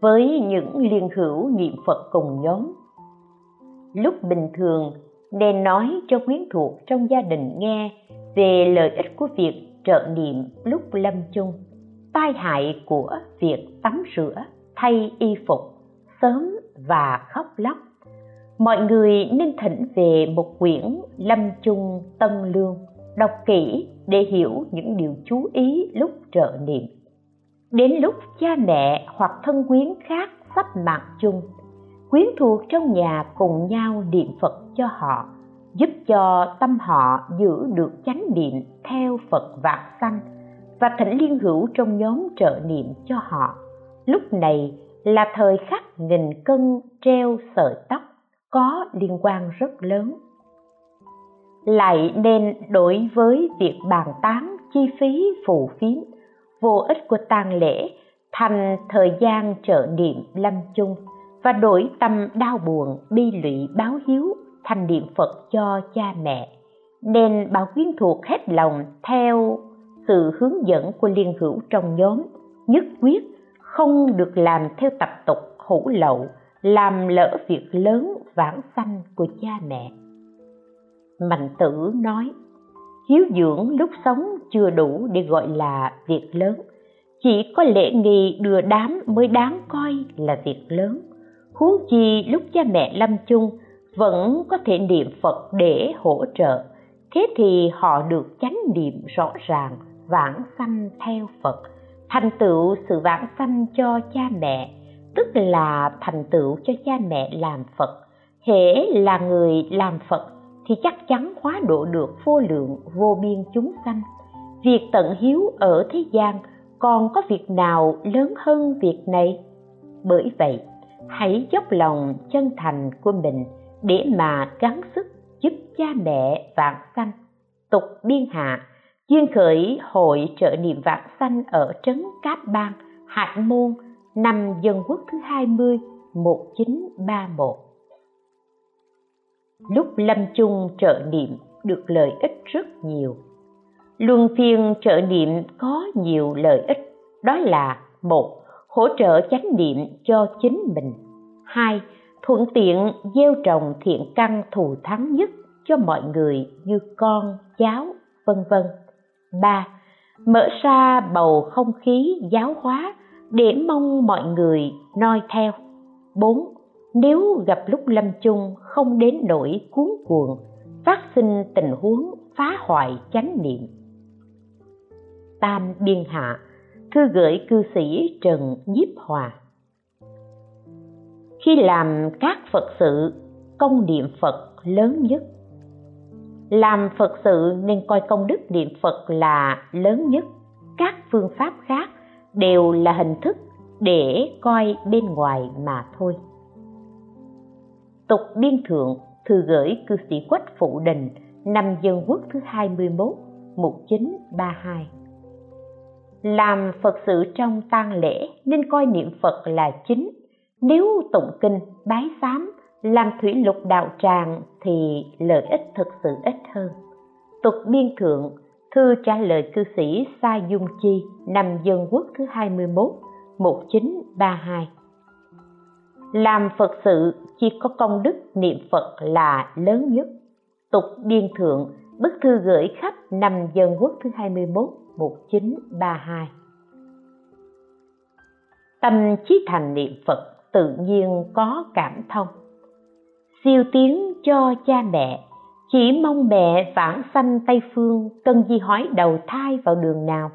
Với những liên hữu niệm phật cùng nhóm, lúc bình thường nên nói cho quyến thuộc trong gia đình nghe về lợi ích của việc trợ niệm lúc lâm chung, tai hại của việc tắm rửa, thay y phục, sớm và khóc lóc. Mọi người nên thỉnh về một quyển lâm chung tân lương đọc kỹ để hiểu những điều chú ý lúc trợ niệm. Đến lúc cha mẹ hoặc thân quyến khác sắp mạng chung, quyến thuộc trong nhà cùng nhau niệm phật cho họ, giúp cho tâm họ giữ được chánh niệm theo phật vạn sanh và thỉnh liên hữu trong nhóm trợ niệm cho họ. Lúc này là thời khắc nghìn cân treo sợi tóc có liên quan rất lớn lại nên đối với việc bàn tán chi phí phụ phiếm, vô ích của tang lễ, thành thời gian trợ niệm lâm chung và đổi tâm đau buồn, bi lụy, báo hiếu thành niệm phật cho cha mẹ. Nên bảo quyến thuộc hết lòng theo sự hướng dẫn của liên hữu trong nhóm, nhất quyết không được làm theo tập tục hủ lậu, làm lỡ việc lớn vãng sanh của cha mẹ mạnh tử nói, hiếu dưỡng lúc sống chưa đủ để gọi là việc lớn. Chỉ có lễ nghi đưa đám mới đáng coi là việc lớn. Huống chi lúc cha mẹ lâm chung, vẫn có thể niệm phật để hỗ trợ. Thế thì họ được chánh niệm rõ ràng, vãng sanh theo phật. Thành tựu sự vãng sanh cho cha mẹ, tức là thành tựu cho cha mẹ làm phật. Hễ là người làm phật thì chắc chắn hóa độ được vô lượng vô biên chúng sanh. Việc tận hiếu ở thế gian còn có việc nào lớn hơn việc này? Bởi vậy hãy dốc lòng chân thành của mình để mà gắng sức giúp cha mẹ vạn sanh. Tục biên hạ duyên khởi hội trợ niệm vạn sanh ở trấn Cáp Bang, Hạt Môn, năm Dân Quốc thứ 20, 1931. Lúc lâm chung trợ niệm được lợi ích rất nhiều. Luân phiên trợ niệm có nhiều lợi ích, đó là một hỗ trợ chánh niệm cho chính mình. Hai thuận tiện gieo trồng thiện căn thù thắng nhất cho mọi người như con cháu vân vân. Ba mở ra bầu không khí giáo hóa để mong mọi người noi theo. Bốn nếu gặp lúc lâm chung không đến nỗi cuốn cuồng, phát sinh tình huống phá hoại chánh niệm. Tam biên hạ, thư gửi cư sĩ trần nhiếp hòa. Khi làm các phật sự, công niệm phật lớn nhất. Làm phật sự nên coi công đức niệm phật là lớn nhất. Các phương pháp khác đều là hình thức để coi bên ngoài mà thôi tục biên thượng thư gửi cư sĩ quách phụ đình, năm dân quốc thứ 21 1932 làm Phật sự trong tang lễ nên coi niệm Phật là chính. Nếu tụng kinh, bái sám, làm thủy lục đạo tràng thì lợi ích thực sự ít hơn. Tục biên thượng, thư trả lời cư sĩ Sa Dung Chi, năm Dân Quốc thứ 21 1932 làm Phật sự, chỉ có công đức niệm Phật là lớn nhất. Tục biên thượng, bức thư gửi khắp năm Dân Quốc thứ 21 1932 Tâm trí thành niệm Phật tự nhiên có cảm thông. Siêu tiếng cho cha mẹ, chỉ mong mẹ vãng sanh tây phương, cần gì hỏi đầu thai vào đường nào?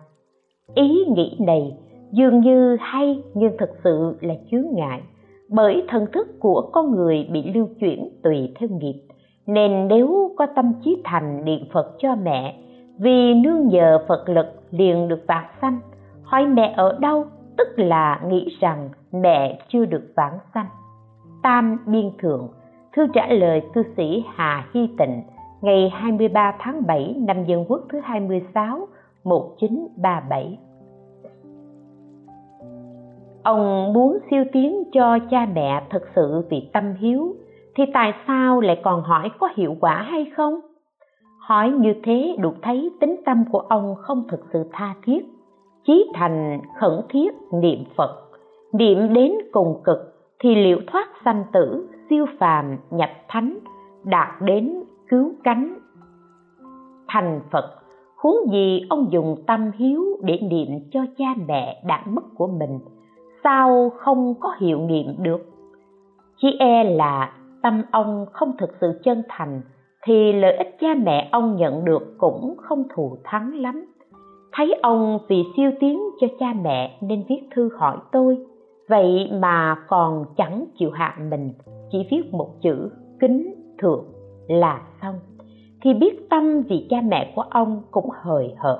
Ý nghĩ này dường như hay nhưng thật sự là chướng ngại bởi thần thức của con người bị lưu chuyển tùy theo nghiệp. Nên nếu có tâm trí thành niệm phật cho mẹ, vì nương nhờ phật lực liền được vãng sanh. Hỏi mẹ ở đâu, tức là nghĩ rằng mẹ chưa được vãng sanh. Tam biên thượng, thư trả lời cư sĩ Hà Hy Tịnh, ngày 23 tháng 7 năm Dân Quốc thứ 26 1937 ông muốn siêu tiến cho cha mẹ thực sự vì tâm hiếu, thì tại sao lại còn hỏi có hiệu quả hay không? Hỏi như thế được thấy tính tâm của ông không thực sự tha thiết. Chí thành khẩn thiết niệm phật. Niệm đến cùng cực thì liệu thoát sanh tử, siêu phàm, nhập thánh, đạt đến cứu cánh? Thành phật, huống gì ông dùng tâm hiếu để niệm cho cha mẹ đã mất của mình? Sao không có hiệu nghiệm được? Chỉ e là, tâm ông không thực sự chân thành, thì lợi ích cha mẹ ông nhận được cũng không thù thắng lắm. Thấy ông vì siêu tiến cho cha mẹ nên viết thư hỏi tôi, vậy mà còn chẳng chịu hạ mình, chỉ viết một chữ kính thượng là xong. Thì biết tâm vì cha mẹ của ông cũng hời hợt.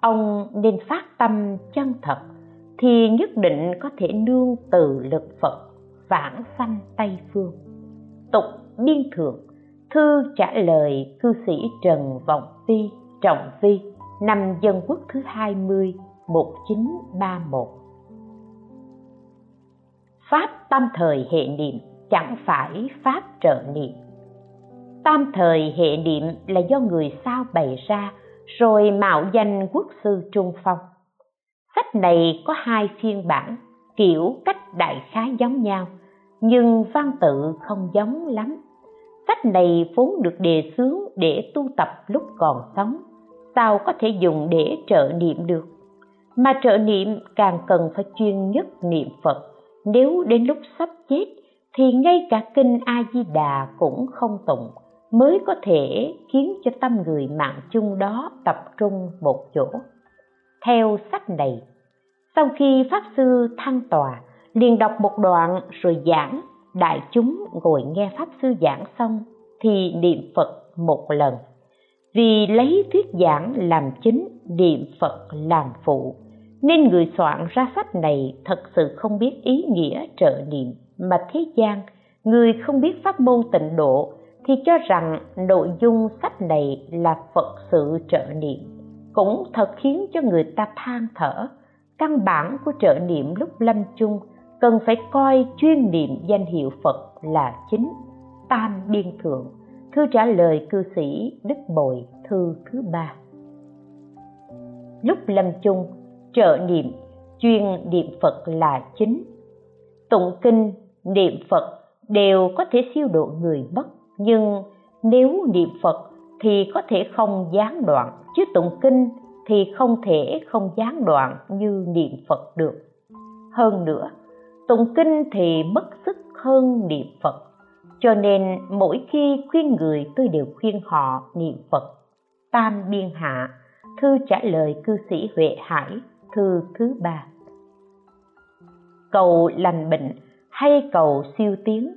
Ông nên phát tâm chân thật thì nhất định có thể nương từ lực phật vãng sanh tây phương tục biên thượng, thư trả lời cư sĩ trần vọng vi, trọng vi, năm dân quốc thứ 20 1931 Pháp tam thời hệ niệm chẳng phải Pháp trợ niệm. Tam thời hệ niệm là do người sao bày ra, rồi mạo danh quốc sư Trung Phong. Sách này có hai phiên bản, kiểu cách đại khái giống nhau, nhưng văn tự không giống lắm. Sách này vốn được đề xướng để tu tập lúc còn sống, sao có thể dùng để trợ niệm được. Mà trợ niệm càng cần phải chuyên nhất niệm Phật, nếu đến lúc sắp chết thì ngay cả kinh A Di Đà cũng không tụng mới có thể khiến cho tâm người mạng chung đó tập trung một chỗ. Theo sách này, sau khi Pháp Sư thăng tòa, liền đọc một đoạn rồi giảng, đại chúng ngồi nghe Pháp Sư giảng xong thì niệm Phật một lần. Vì lấy thuyết giảng làm chính, niệm Phật làm phụ, nên người soạn ra sách này thật sự không biết ý nghĩa trợ niệm. Mà thế gian, người không biết pháp môn tịnh độ thì cho rằng nội dung sách này là Phật sự trợ niệm, cũng thật khiến cho người ta than thở căn bản của trợ niệm lúc lâm chung cần phải coi chuyên niệm danh hiệu Phật là chính. Tam Biên Thượng, thư trả lời cư sĩ Đức Bồi, thư thứ ba. Lúc lâm chung, trợ niệm, chuyên niệm Phật là chính. Tụng kinh, niệm Phật đều có thể siêu độ người mất, nhưng nếu niệm Phật thì có thể không gián đoạn, chứ tụng kinh thì không thể không gián đoạn như niệm phật được. Hơn nữa tụng kinh thì mất sức hơn niệm phật. Cho nên mỗi khi khuyên người tôi đều khuyên họ niệm phật. Tam biên hạ thư trả lời cư sĩ huệ hải thư thứ ba. Cầu lành bệnh hay cầu siêu tiến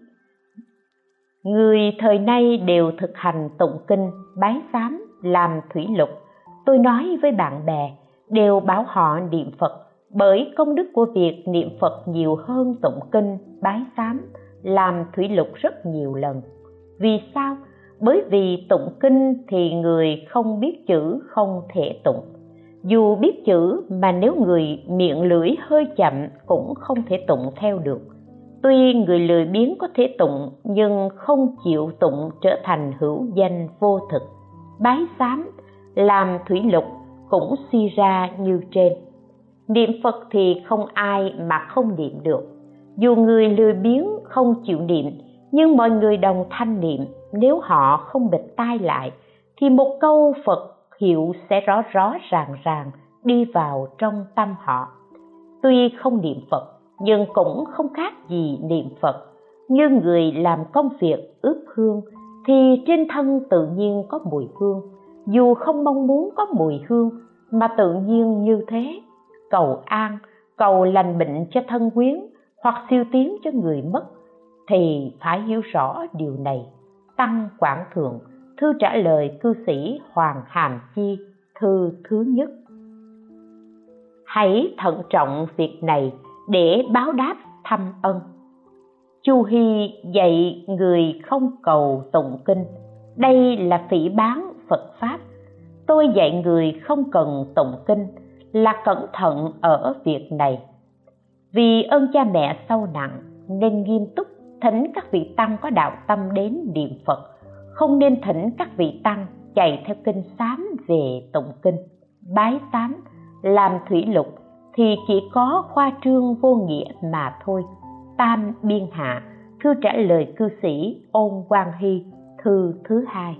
người thời nay đều thực hành tụng kinh, bái sám làm thủy lục. Tôi nói với bạn bè, đều bảo họ niệm phật, bởi công đức của việc niệm phật nhiều hơn tụng kinh, bái sám làm thủy lục rất nhiều lần. Vì sao? Bởi vì tụng kinh thì người không biết chữ, không thể tụng. Dù biết chữ mà nếu người miệng lưỡi hơi chậm cũng không thể tụng theo được tuy người lười biếng có thể tụng, nhưng không chịu tụng trở thành hữu danh vô thực. Bái sám, làm thủy lục cũng suy ra như trên. Niệm phật thì không ai mà không niệm được. Dù người lười biếng không chịu niệm, nhưng mọi người đồng thanh niệm. Nếu họ không bịt tai lại, thì một câu phật hiệu sẽ rõ rõ ràng ràng đi vào trong tâm họ. Tuy không niệm phật nhưng cũng không khác gì niệm phật. Như người làm công việc ướp hương, thì trên thân tự nhiên có mùi hương. Dù không mong muốn có mùi hương, mà tự nhiên như thế. Cầu an, cầu lành bệnh cho thân quyến, hoặc siêu tiến cho người mất, thì phải hiểu rõ điều này. Tăng quảng thượng, thư trả lời cư sĩ hoàng hàm chi, thư thứ nhất. Hãy thận trọng việc này để báo đáp thăm ân chu hy dạy người không cầu tụng kinh. Đây là phỉ bán phật pháp. Tôi dạy người không cần tụng kinh là cẩn thận ở việc này. Vì ơn cha mẹ sâu nặng nên nghiêm túc thỉnh các vị tăng có đạo tâm đến niệm phật. Không nên thỉnh các vị tăng chạy theo kinh sám về tụng kinh. Bái sám làm thủy lục thì chỉ có khoa trương vô nghĩa mà thôi. Tam biên hạ thư trả lời cư sĩ ôn quang hy, thư thứ hai.